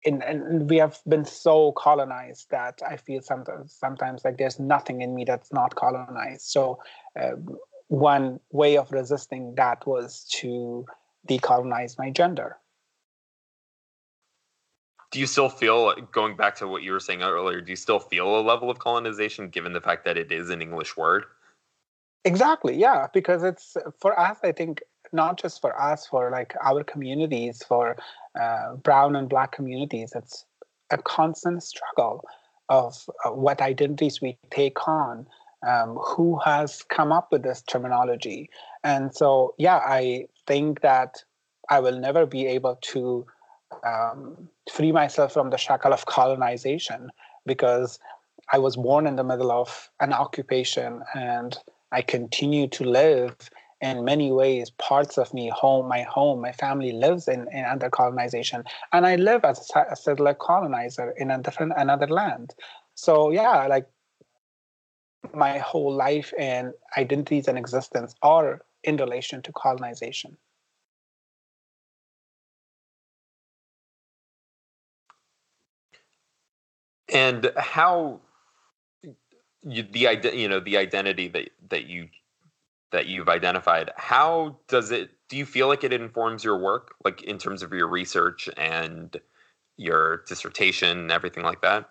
in, and we have been so colonized that I feel sometimes sometimes like there's nothing in me that's not colonized. So uh, one way of resisting that was to decolonize my gender. Do you still feel going back to what you were saying earlier? Do you still feel a level of colonization given the fact that it is an English word? Exactly, yeah, because it's for us. I think not just for us, for like our communities, for uh, brown and black communities, it's a constant struggle of uh, what identities we take on, um, who has come up with this terminology. And so, yeah, I think that I will never be able to um, free myself from the shackle of colonization because I was born in the middle of an occupation and I continue to live in many ways parts of me home my home my family lives in, in under colonization. And i live as a, settler colonizer in a different another land. So yeah like my whole life and identities and existence are in relation to colonization and how you, the you know the identity that that you that you've identified how does it do you feel like it informs your work? Like in terms of your research and your dissertation and everything like that?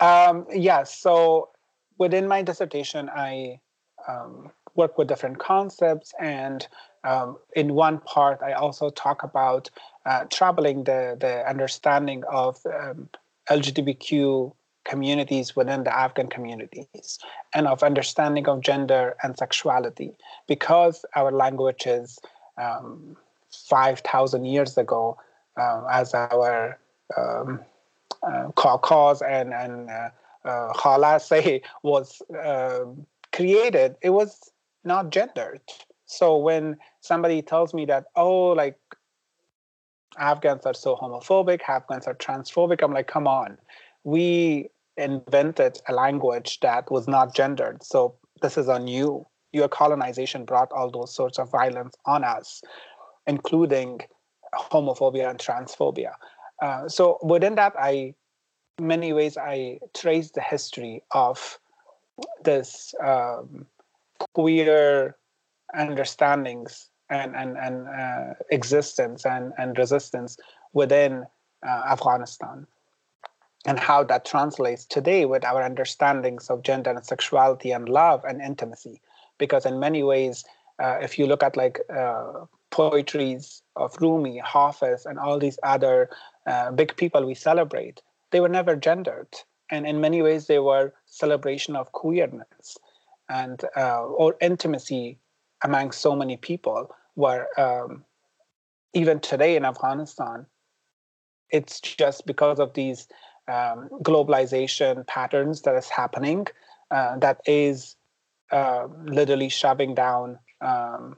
Um, yes yeah, so within my dissertation i um, work with different concepts and um, in one part i also talk about uh, the, the understanding of um, lgbtq communities within the Afghan communities and of understanding of gender and sexuality. Because our language is um, 5,000 years ago, uh, as our um, uh, and, and uh, uh, (laughs) was uh, created, it was not gendered. So when somebody tells me that, oh, like Afghans are so homophobic, Afghans are transphobic, I'm like, come on we invented a language that was not gendered. So this is on you. Your colonization brought all those sorts of violence on us, including homophobia and transphobia. Uh, so within that, I, many ways, I trace the history of this um, queer understandings and and and uh, existence and and resistance within uh, Afghanistan. And how that translates today with our understandings of gender and sexuality and love and intimacy. Because in many ways uh, if you look at like uh, poetries of rumi hafiz and all these other uh, big people we celebrate they were never gendered. And in many ways they were celebration of queerness and uh, or intimacy among so many people where um, even today in afghanistan it's just because of these um, globalization patterns that is happening uh, that is uh, literally shoving down um,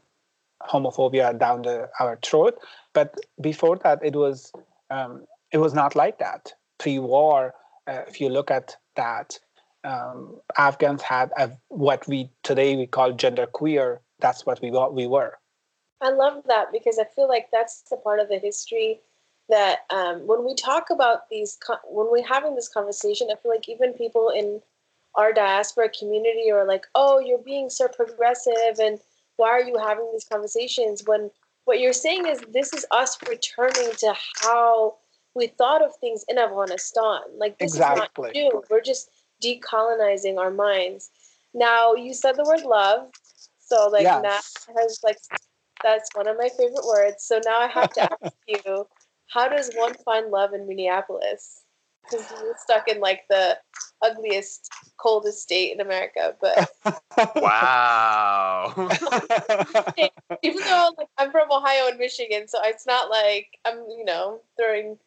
homophobia down the, our throat. But before that, it was um, it was not like that. Pre-war, uh, if you look at that, um, Afghans had a, what we today we call gender queer. That's what we what we were. I love that because I feel like that's the part of the history that um, when we talk about these, when we're having this conversation, I feel like even people in our diaspora community are like, oh, you're being so progressive and why are you having these conversations? When what you're saying is this is us returning to how we thought of things in Afghanistan. Like this exactly. is not new. We're just decolonizing our minds. Now you said the word love. So like yes. that has like that's one of my favorite words. So now I have to (laughs) ask you how does one find love in Minneapolis? Because we're stuck in like the ugliest, coldest state in America. But (laughs) wow. (laughs) Even though like, I'm from Ohio and Michigan, so it's not like I'm, you know, throwing,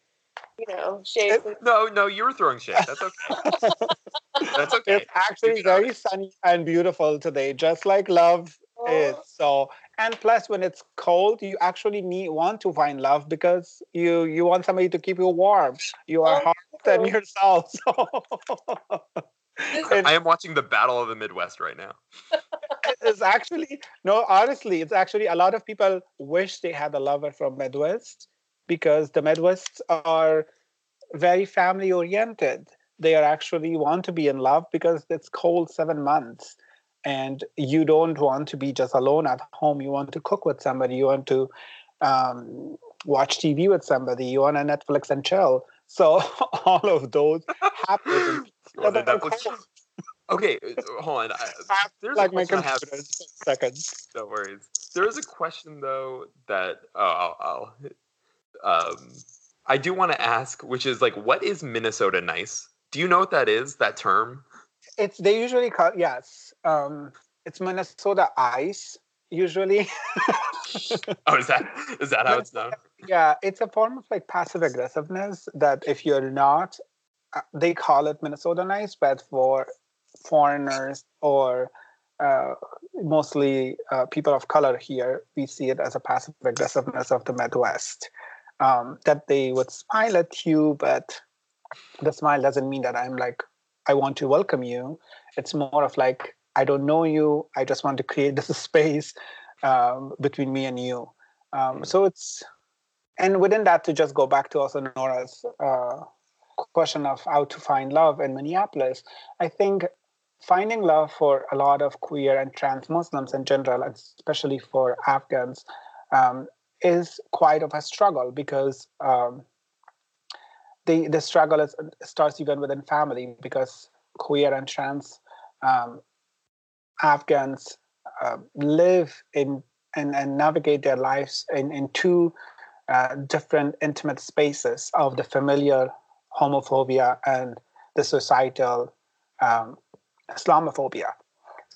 you know, shade. no, no, you were throwing shade. That's okay. That's okay. It's actually very sunny and beautiful today, just like love oh. is. So and plus when it's cold you actually need want to find love because you you want somebody to keep you warm you are oh, hot than yourself (laughs) so I am watching the Battle of the Midwest right now. it's actually no. Honestly, it's actually a lot of people wish they had a lover from Midwest because the midwest are very family oriented. They are actually want to be in love because it's cold seven months, and you don't want to be just alone at home. You want to cook with somebody. You want to um, watch TV with somebody. You want to Netflix and chill. So (laughs) all of those happen. (laughs) Well, then Netflix- Okay, uh, hold on. I, there's like a my question I have. computer. Seconds. No worries. There is a question though that oh, I'll, I'll um I do want to ask, which is like, what is Minnesota nice? Do you know what that is? That term? It's they usually call yes. Um, it's Minnesota ice usually. (laughs) Oh, is that is that how it's done? yeah, it's a form of like passive aggressiveness that if you're not, uh, they call it Minnesota nice, but for foreigners or uh, mostly uh, people of color here, we see it as a passive aggressiveness of the Midwest. Um, that they would smile at you, but the smile doesn't mean that I'm like, I want to welcome you. It's more of like, I don't know you. I just want to create (laughs) this space um, between me and you. Um, so it's, and within that, to just go back to also Nura's uh, question of how to find love in Minneapolis, I think finding love for a lot of queer and trans Muslims in general, and especially for Afghans, um, is quite of a struggle because um, the the struggle is, starts even within family because queer and trans um, Afghans uh, live in and, and navigate their lives in, in two uh, different intimate spaces of the familiar homophobia and the societal um, Islamophobia.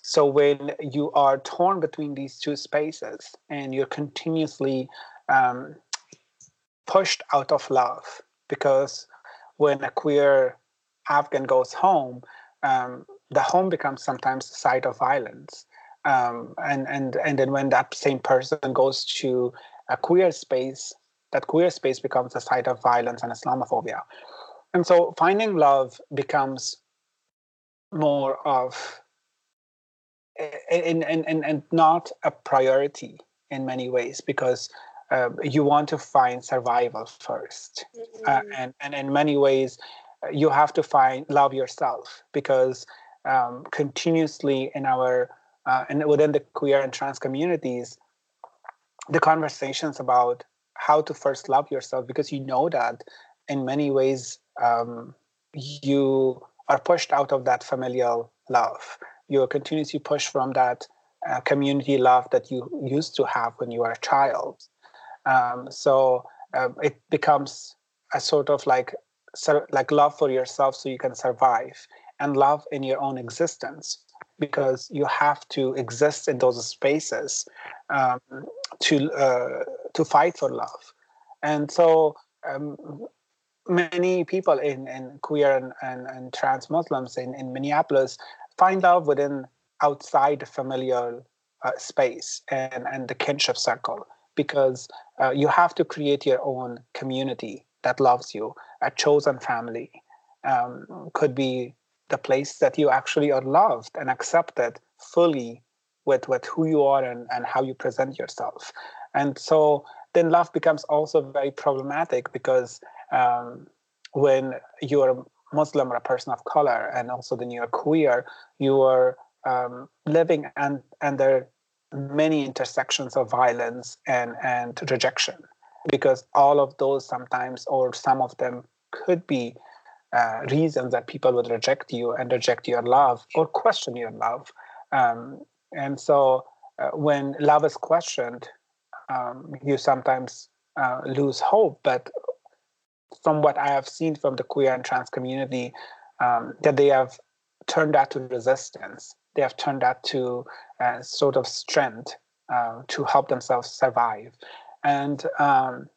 So when you are torn between these two spaces and you're continuously um, pushed out of love, because when a queer Afghan goes home, um, the home becomes sometimes a site of violence. Um, and and and then when that same person goes to a queer space, that queer space becomes a site of violence and Islamophobia. And so finding love becomes more of and and and, and not a priority in many ways because uh, you want to find survival 1st uh, and and in many ways you have to find love yourself because um, continuously in our uh, and within the queer and trans communities the conversations about how to first love yourself because you know that in many ways um, you are pushed out of that familial love. You are continuously pushed from that uh, community love that you used to have when you were a child um, so uh, it becomes a sort of like like love for yourself so you can survive and love in your own existence because you have to exist in those spaces um, to uh, to fight for love. And so um, many people in, in queer and, and, and trans muslims in, in minneapolis find love within outside the familial uh, space and, and the kinship circle because uh, you have to create your own community that loves you a chosen family um, could be the place that you actually are loved and accepted fully with, with who you are and, and how you present yourself. And so then love becomes also very problematic because um, when you're a Muslim or a person of color, and also then you're queer, you are um, living and under many intersections of violence and, and rejection because all of those sometimes or some of them could be uh, reasons that people would reject you and reject your love or question your love. Um, and so uh, when love is questioned, um, you sometimes uh, lose hope. But from what I have seen from the queer and trans community, um, that they have turned that to resistance. They have turned that to sort of strength uh, to help themselves survive. And um,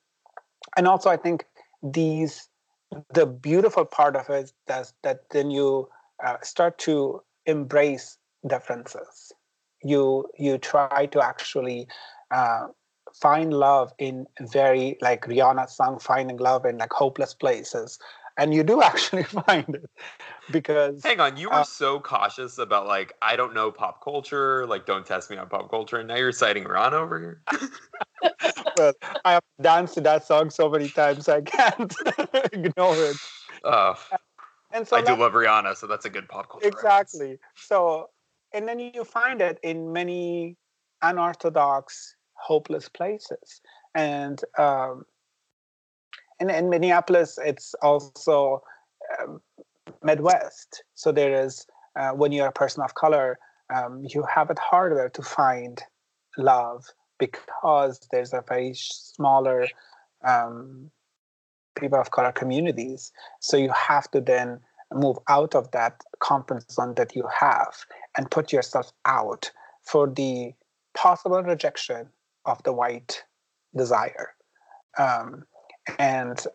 and also, I think these the beautiful part of it is that then you uh, start to embrace differences. You you try to actually uh, find love in very like Rihanna's song "Finding Love" in like hopeless places. And you do (laughs) actually find it because Hang on, you were Uh, so cautious about like I don't know pop culture, like don't test me on pop culture, and now you're citing Ron over here. (laughs) well, I have danced to that song so many times I can't (laughs) ignore it. Uh, And so I do love Rihanna, so that's a good pop culture. reference. exactly. So, and then you find it in many unorthodox, hopeless places, and um, in, in Minneapolis, it's also um, Midwest. So there is uh, when you're a person of color, um, you have it harder to find love because there's a very smaller um, people of color communities. So you have to then move out of that comfort zone that you have and put yourself out for the possible rejection of the white desire. Um, and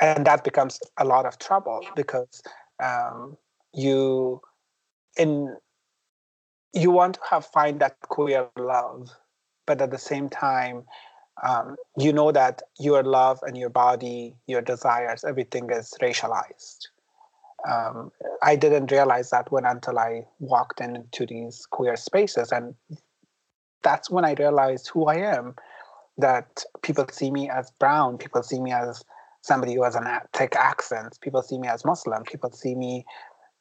and that becomes a lot of trouble because um, you in you want to have find that queer love but at the same time um, you know that your love and your body your desires everything is racialized. Um, i didn't realize that when until i walked into these queer spaces and that's when i realized who i am that people see me as brown people see me as somebody who has an thick accent people see me as muslim people see me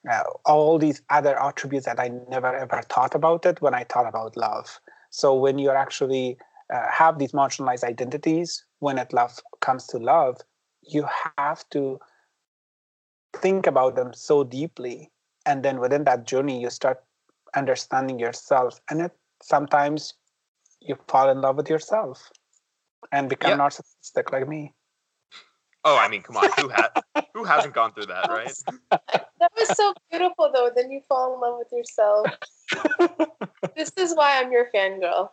uh, all these other attributes that i never ever thought about it when i thought about love. So when you're actually uh, have these marginalized identities when it love comes to love you have to think about them so deeply. And then within that journey you start understanding yourself. And it sometimes you fall in love with yourself and become Yeah. narcissistic like me Oh, I mean, come on, who ha- (laughs) who hasn't gone through that, right? That was so beautiful, though. Then you fall in love with yourself. (laughs) this is why I'm your fangirl.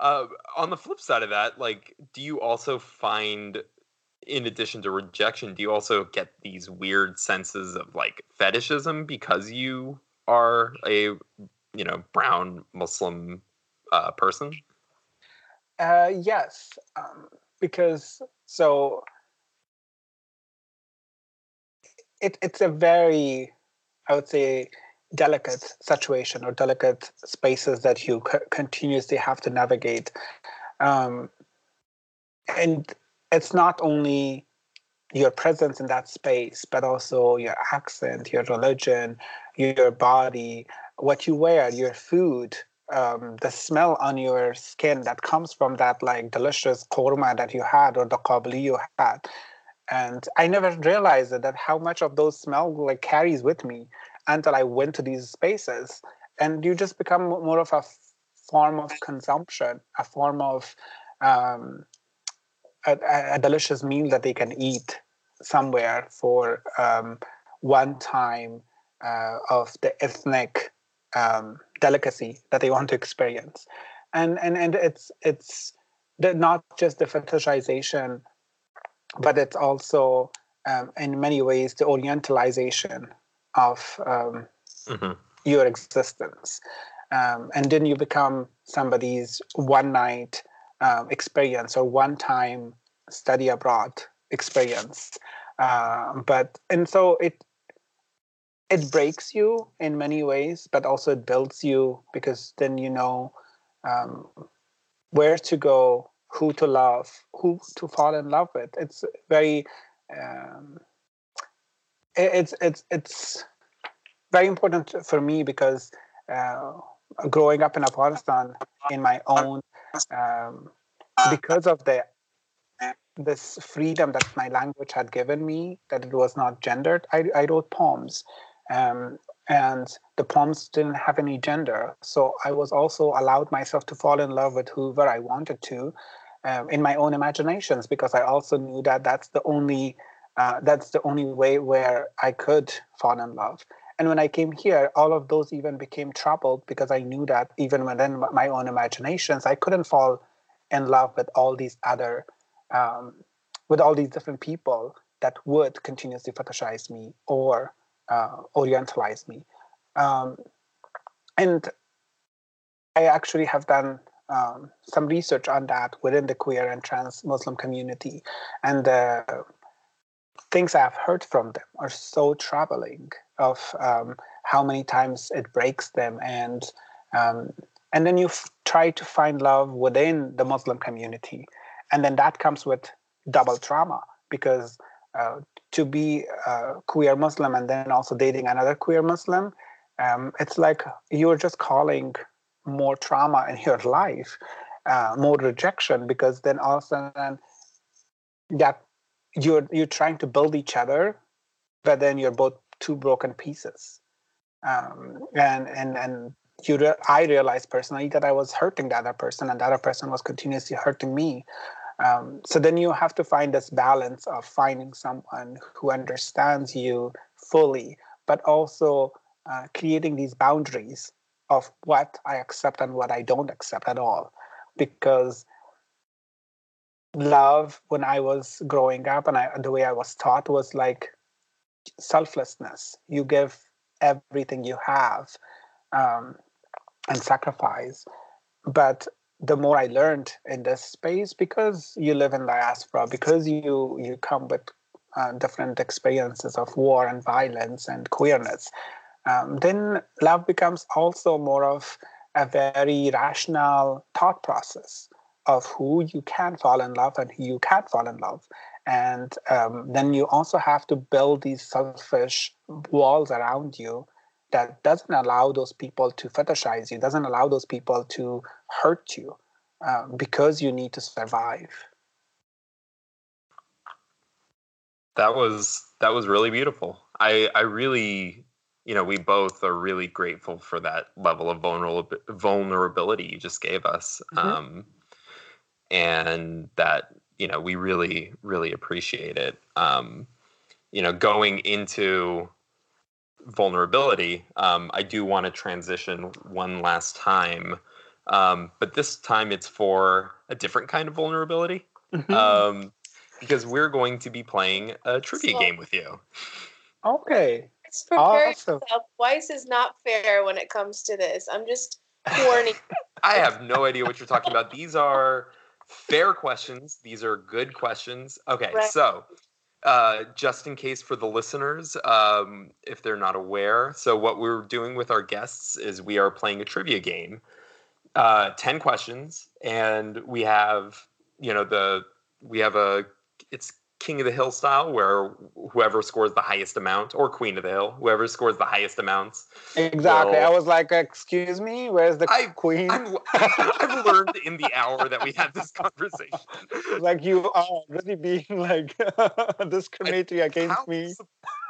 Uh, on the flip side of that, like, do you also find, in addition to rejection, do you also get these weird senses of like fetishism because you are a, you know, brown Muslim uh, person? Uh, yes, um, because so it, it's a very, I would say, delicate situation or delicate spaces that you c- continuously have to navigate. Um, and it's not only your presence in that space, but also your accent, your religion, your body, what you wear, your food, um, the smell on your skin that comes from that like delicious korma that you had or the qabli you had. And I never realized that how much of those smell like carries with me until I went to these spaces. And you just become more of a form of consumption, a form of um, a- a delicious meal that they can eat somewhere for um, one time uh, of the ethnic um, delicacy that they want to experience, and and and it's it's the, not just the fetishization, but it's also um, in many ways the orientalization of um, Mm-hmm. your existence. Um, and then you become somebody's one night um, experience or one time study abroad experience. Uh, but, and so it, it breaks you in many ways, but also it builds you because then you know um, where to go, who to love, who to fall in love with. It's very, um, it's, it's, it's, very important for me because uh, growing up in Afghanistan in my own um, because of the this freedom that my language had given me that it was not gendered I, I wrote poems um, and the poems didn't have any gender. So I was also allowed myself to fall in love with whoever I wanted to um, in my own imaginations because I also knew that that's the only uh, that's the only way where I could fall in love. And when I came here, all of those even became troubled because I knew that even within my own imaginations, I couldn't fall in love with all these other, um, with all these different people that would continuously fetishize me or uh, orientalize me. Um, and I actually have done um, some research on that within the queer and trans Muslim community. And the things I've heard from them are so troubling of um, how many times it breaks them and um, and then you f- try to find love within the Muslim community, and then that comes with double trauma because uh, to be a queer Muslim and then also dating another queer Muslim, um, it's like you're just calling more trauma in your (laughs) life, uh, more rejection because then all of a sudden that you're you're trying to build each other, but then you're both two broken pieces, um, and and and you re- I realized personally that I was hurting the other person, and the other person was continuously hurting me. Um, so then you have to find this balance of finding someone who understands you fully, but also uh, creating these boundaries of what I accept and what I don't accept at all. Because love, when I was growing up, and I, the way I was taught was like selflessness. You give everything you have. Um, and sacrifice. But the more I learned in this space, because you live in diaspora, because you you come with uh, different experiences of war and violence and queerness, um, then love becomes also more of a very rational thought process of who you can fall in love and who you can't fall in love. And um, then you also have to build these selfish walls around you that doesn't allow those people to fetishize you, doesn't allow those people to hurt you uh, because you need to survive. That was that was really beautiful. I I really you know we both are really grateful for that level of vulnerable vulnerability you just gave us, mm-hmm. um, and that you know we really really appreciate it. Um, you know, going into vulnerability, um, I do want to transition one last time, um, but this time it's for a different kind of vulnerability. Mm-hmm. Um, because we're going to be playing a trivia so, game with you. Okay. Let's prepare awesome. yourself. Weiss is not fair when it comes to this. I'm just warning. (laughs) I have no idea what you're talking about. These are fair questions. These are good questions. Okay, right. so uh, just in case for the listeners, um, if they're not aware. So, what we're doing with our guests is we are playing a trivia game, uh, 10 questions, and we have, you know, the, we have a, it's King of the Hill style, where whoever scores the highest amount, or Queen of the Hill, whoever scores the highest amounts. Exactly. Will... I was like, "Excuse me, where's the I, Queen?" I'm, I've learned in the hour that we had this conversation. (laughs) like you are really being like (laughs) discriminatory against me.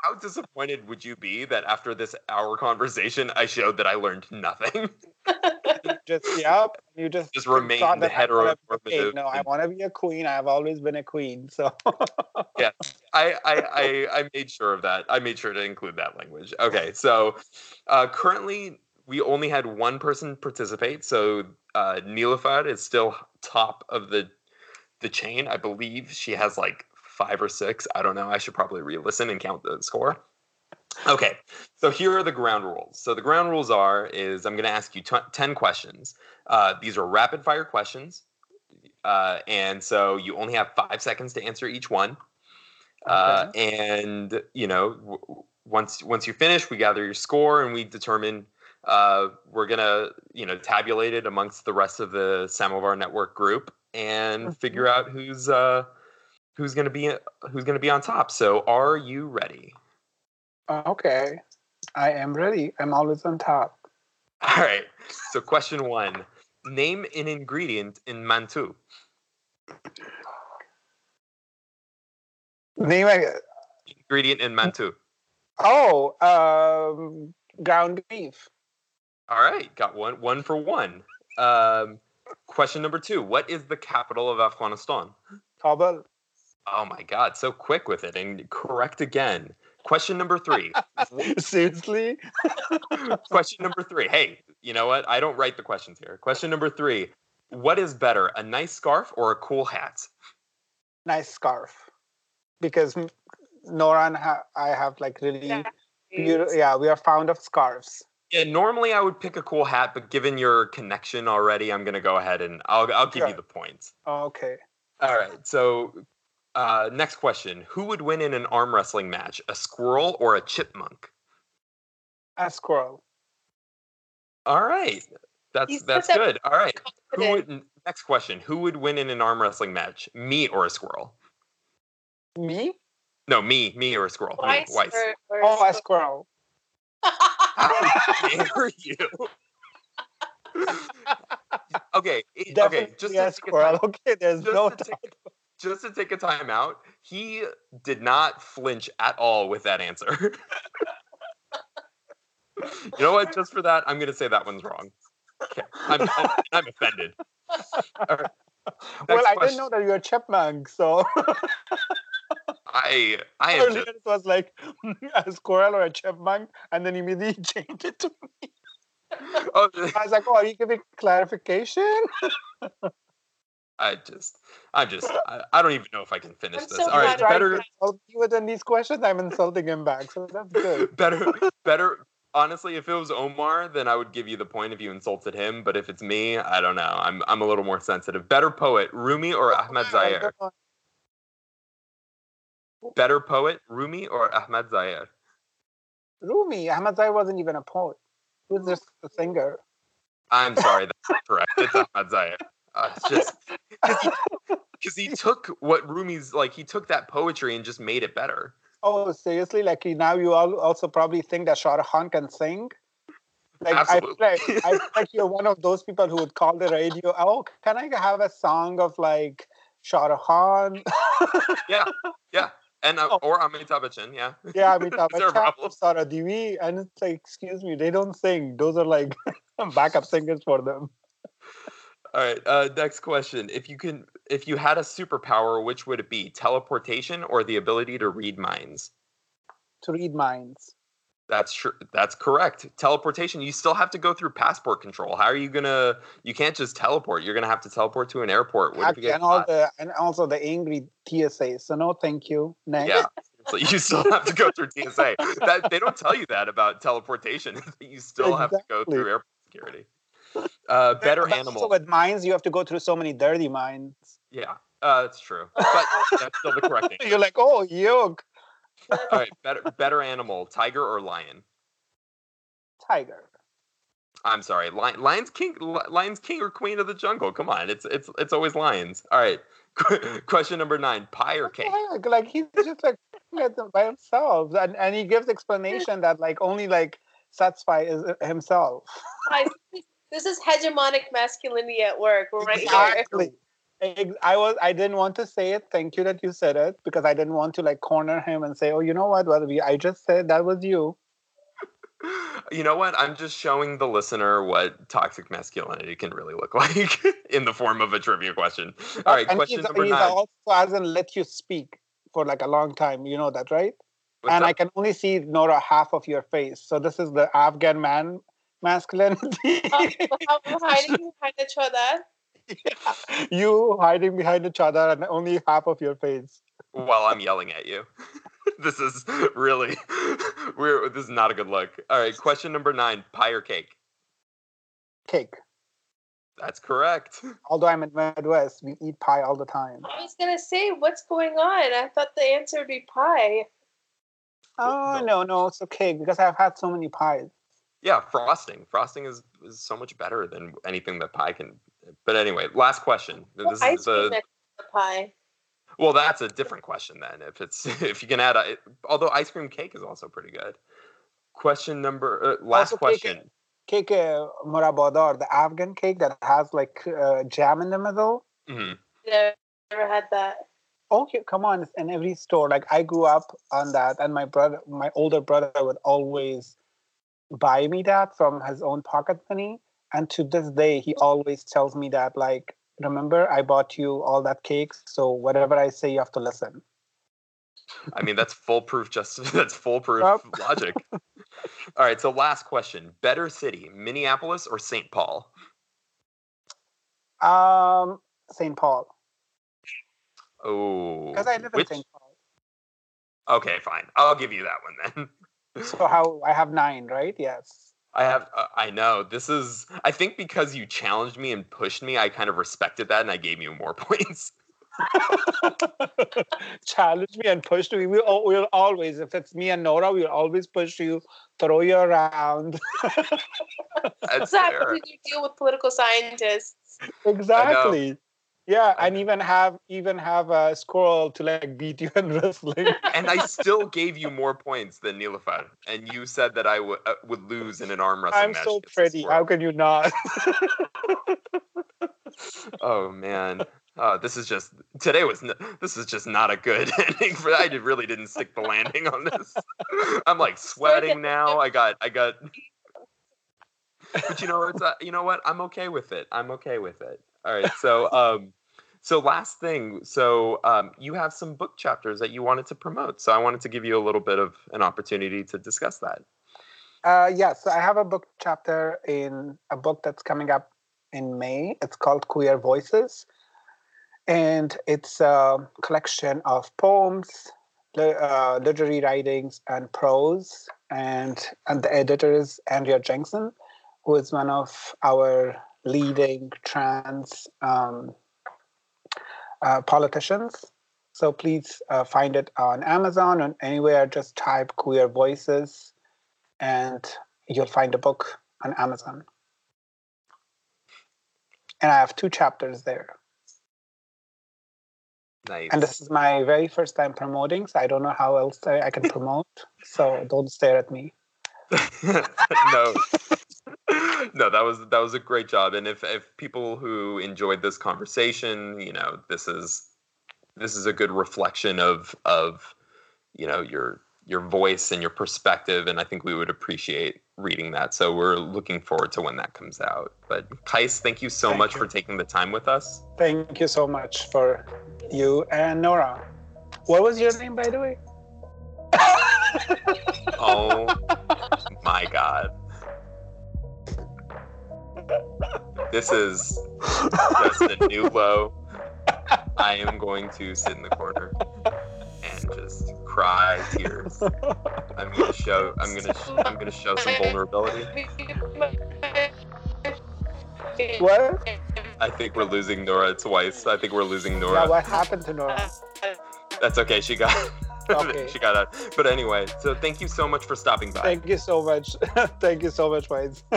How disappointed would you be that after this hour conversation, I showed that I learned nothing? (laughs) just yep, you just just remain the heteronormative. No, I want to be a queen. I've always been a queen. So yeah, (laughs) I, I I I made sure of that. I made sure to include that language. Okay, so uh, currently we only had one person participate. So uh, Nilafar is still top of the the chain. I believe she has like five or six. I don't know. I should probably re-listen and count the score. Okay, so here are the ground rules. So the ground rules are is I'm going to ask you t- ten questions. Uh, these are rapid fire questions, uh, and so you only have five seconds to answer each one. Uh, and you know, w- once once you finish, we gather your score and we determine. Uh, we're gonna you know tabulate it amongst the rest of the Samovar Network group and mm-hmm. figure out who's who's gonna be who's gonna be on top. So, are you ready? Okay, I am ready. I'm always on top. (laughs) All right. So, question one Name an ingredient in mantou. Name a ingredient in mantou. Oh, um, ground beef. All right, got one. One for one. Um, question number two: What is the capital of Afghanistan? Kabul. Oh my God, so quick with it and correct again. Question number three. (laughs) Seriously? (laughs) Question number three. Hey, you know what? I don't write the questions here. Question number three. What is better, a nice scarf or a cool hat? Nice scarf. Because Nura and I have like really yeah. beautiful, yeah, we are fond of scarves. Yeah, normally I would pick a cool hat, but given your connection already, I'm gonna go ahead and I'll I'll give sure. you the points. Oh, okay. All right. So Uh, next question: Who would win in an arm wrestling match, a squirrel or a chipmunk? A squirrel. All right, that's He said that's good. All right. Who would next question? Who would win in an arm wrestling match, me or a squirrel? Me? No, me, me or a squirrel. Me, Weiss Weiss. or- or Oh, a squirrel. How dare you? (laughs) okay, i- okay. Just a to, take squirrel. Okay, there's just no doubt. take, just to take a time out, he did not flinch at all with that answer. (laughs) you know what? Just for that, I'm going to say that one's wrong. Okay, I'm, I'm offended. Right. Well, I question. didn't know that you're a chipmunk, so I I am earlier just it was like (laughs) a squirrel or a chipmunk, and then immediately (laughs) changed it to me. oh, I was like, "Oh, are you giving clarification?" I just I'm just I, I don't even know if I can finish I'm this. so All right, better be within these questions. I'm insulting him back, so that's good. (laughs) better (laughs) better honestly if it was omar then i would give you the point if you insulted him but if it's me i don't know i'm i'm a little more sensitive better poet rumi or Ahmad Zahir better poet rumi or Ahmad Zahir Rumi, Ahmad Zai wasn't even a poet. He was just a singer. i'm sorry that's correct it's Ahmad Zahir uh, it's (laughs) just because he, took what rumi's like he took that poetry and just made it better Oh, seriously? Like now you all also probably think that Shah Rukh Khan can sing? Like I feel Absolutely. like, I feel like you're one of those people who would call the radio, oh, can I have a song of like Shah Rukh Khan? yeah and uh, (laughs) Oh. or amitabh bachchan yeah yeah, I mean, (laughs) Is a problem? Sara Devi, and it's like, excuse me, they don't sing. Those are like backup singers for them. All right. Uh, next question. If you can, if you had a superpower, which would it be? Teleportation or the ability to read minds? To read minds. That's true. That's correct. Teleportation. You still have to go through passport control. How are you gonna? You can't just teleport. You're gonna have to teleport to an airport. What if you Actually, get and all the and also the angry TSA. So no, thank you. Next. Yeah. So you still have to go through (laughs) TSA. That they don't tell you that about teleportation. (laughs) you still have to go through airport security. Uh, better But animal. Also with mines, you have to go through so many dirty mines. yeah, uh, that's true. But that's still the correct (laughs) answer. You're like, oh, yuck. All right, better better animal, tiger or lion? Tiger. I'm sorry, lion, lion's king, lion's king or queen of the jungle. Come on, it's it's it's always lions. All right, (laughs) question number nine: pie or cake? Like he's just like by himself, and and he gives explanation that like only like satisfy is himself. I- this is hegemonic masculinity at work right. Exactly. Ex- I was I didn't want to say it. Thank you that you said it because I didn't want to like corner him and say, oh, you know what? Well, we I just said that was you. (laughs) You know what? I'm just showing the listener what toxic masculinity can really look (laughs) like in the form of a trivia question. All right, and question he's, number he's nine. also hasn't let you speak for like a long time. You know that, right? What's and I can only see Nura half of your face. So this is the Afghan man masculinity. Um, how (laughs) we're hiding behind each other. (laughs) you hiding behind each other and only half of your face. While I'm yelling at you. (laughs) this is really we're this is not a good look. All right, question number nine: pie or cake? Cake. That's correct. Although I'm in Midwest, we eat pie all the time. I was gonna say, what's going on? I thought the answer would be pie. Oh No. no, no, it's okay because I've had so many pies. Yeah, frosting. Frosting is, is so much better than anything that pie can. But anyway, last question. Well, This ice is cream the next to the pie. well. That's a different question then. If it's (laughs) if you can add, a, although ice cream cake is also pretty good. Question number uh, last Also question. Cake uh, murabadar, the Afghan cake that has like uh, jam in the middle. Mhm. Never, never had that. Oh, come on! It's in every store. Like I grew up on that, and my brother, my older brother, would always buy me that from his own pocket money. And to this day, he always tells me that, like, remember, I bought you all that cakes, so whatever I say, you have to listen. I mean, that's foolproof. Just (laughs) that's foolproof Yep. logic. All right. So last question: Better city, Minneapolis or St. Paul? Um, St. Paul, Oh, because I live in St. Paul. Okay, fine. I'll give you that one then. (laughs) So how I have nine, right? Yes. I have. Uh, I know this is. I think because you challenged me and pushed me, I kind of respected that, and I gave you more (laughs) points. (laughs) challenge me and push me. We al- we'll always, if it's me and Nura, we'll always push you, throw you around. That's That's how fair. you deal with political scientists. exactly. Yeah, and even have even have a squirrel to like beat you (laughs) in wrestling. And I still gave you more points than Nilafar, and you said that I would uh, would lose in an arm wrestling I'm match. so against a pretty. How can you not? (laughs) Oh man, uh, this is just today was n- this is just not a good (laughs) ending. For I did, really didn't stick the landing on this. I'm like sweating now. I got I got. But you know it's uh, you know what I'm okay with it. I'm okay with it. All right, so um, so last thing, so um, you have some book chapters that you wanted to promote. So I wanted to give you a little bit of an opportunity to discuss that. Uh, yeah, so I have a book chapter in a book that's coming up in May. It's called Queer Voices. And it's a collection of poems, uh, literary writings, and prose. And, and the editor is Andrea Jenkins, who is one of our leading trans um, uh, politicians. So please uh, find it on Amazon and anywhere. Just type Queer Voices and you'll find a book on Amazon. And I have two chapters there. Nice. And this is my very first time promoting, so I don't know how else I I can (laughs) promote. so don't stare at me. (laughs) no (laughs) no that was that was a great job and if if people who enjoyed this conversation you know this is this is a good reflection of of you know your your voice and your perspective and i think we would appreciate reading that so we're looking forward to when that comes out but Qais thank you so Thank much you. for taking the time with us Thank you so much for you and Nura. What was your name, by the way? oh my god this is just a new low. I am going to sit in the corner and just cry tears. I'm gonna show. I'm gonna. Sh- I'm gonna show some vulnerability. what? I think we're losing Nura twice. I think we're losing Yeah, Nura. what happened to Nura? That's okay. She got. Okay. (laughs) she got out. But anyway, so thank you so much for stopping by. Thank you so much. (laughs) Thank you so much, Weiss. (laughs)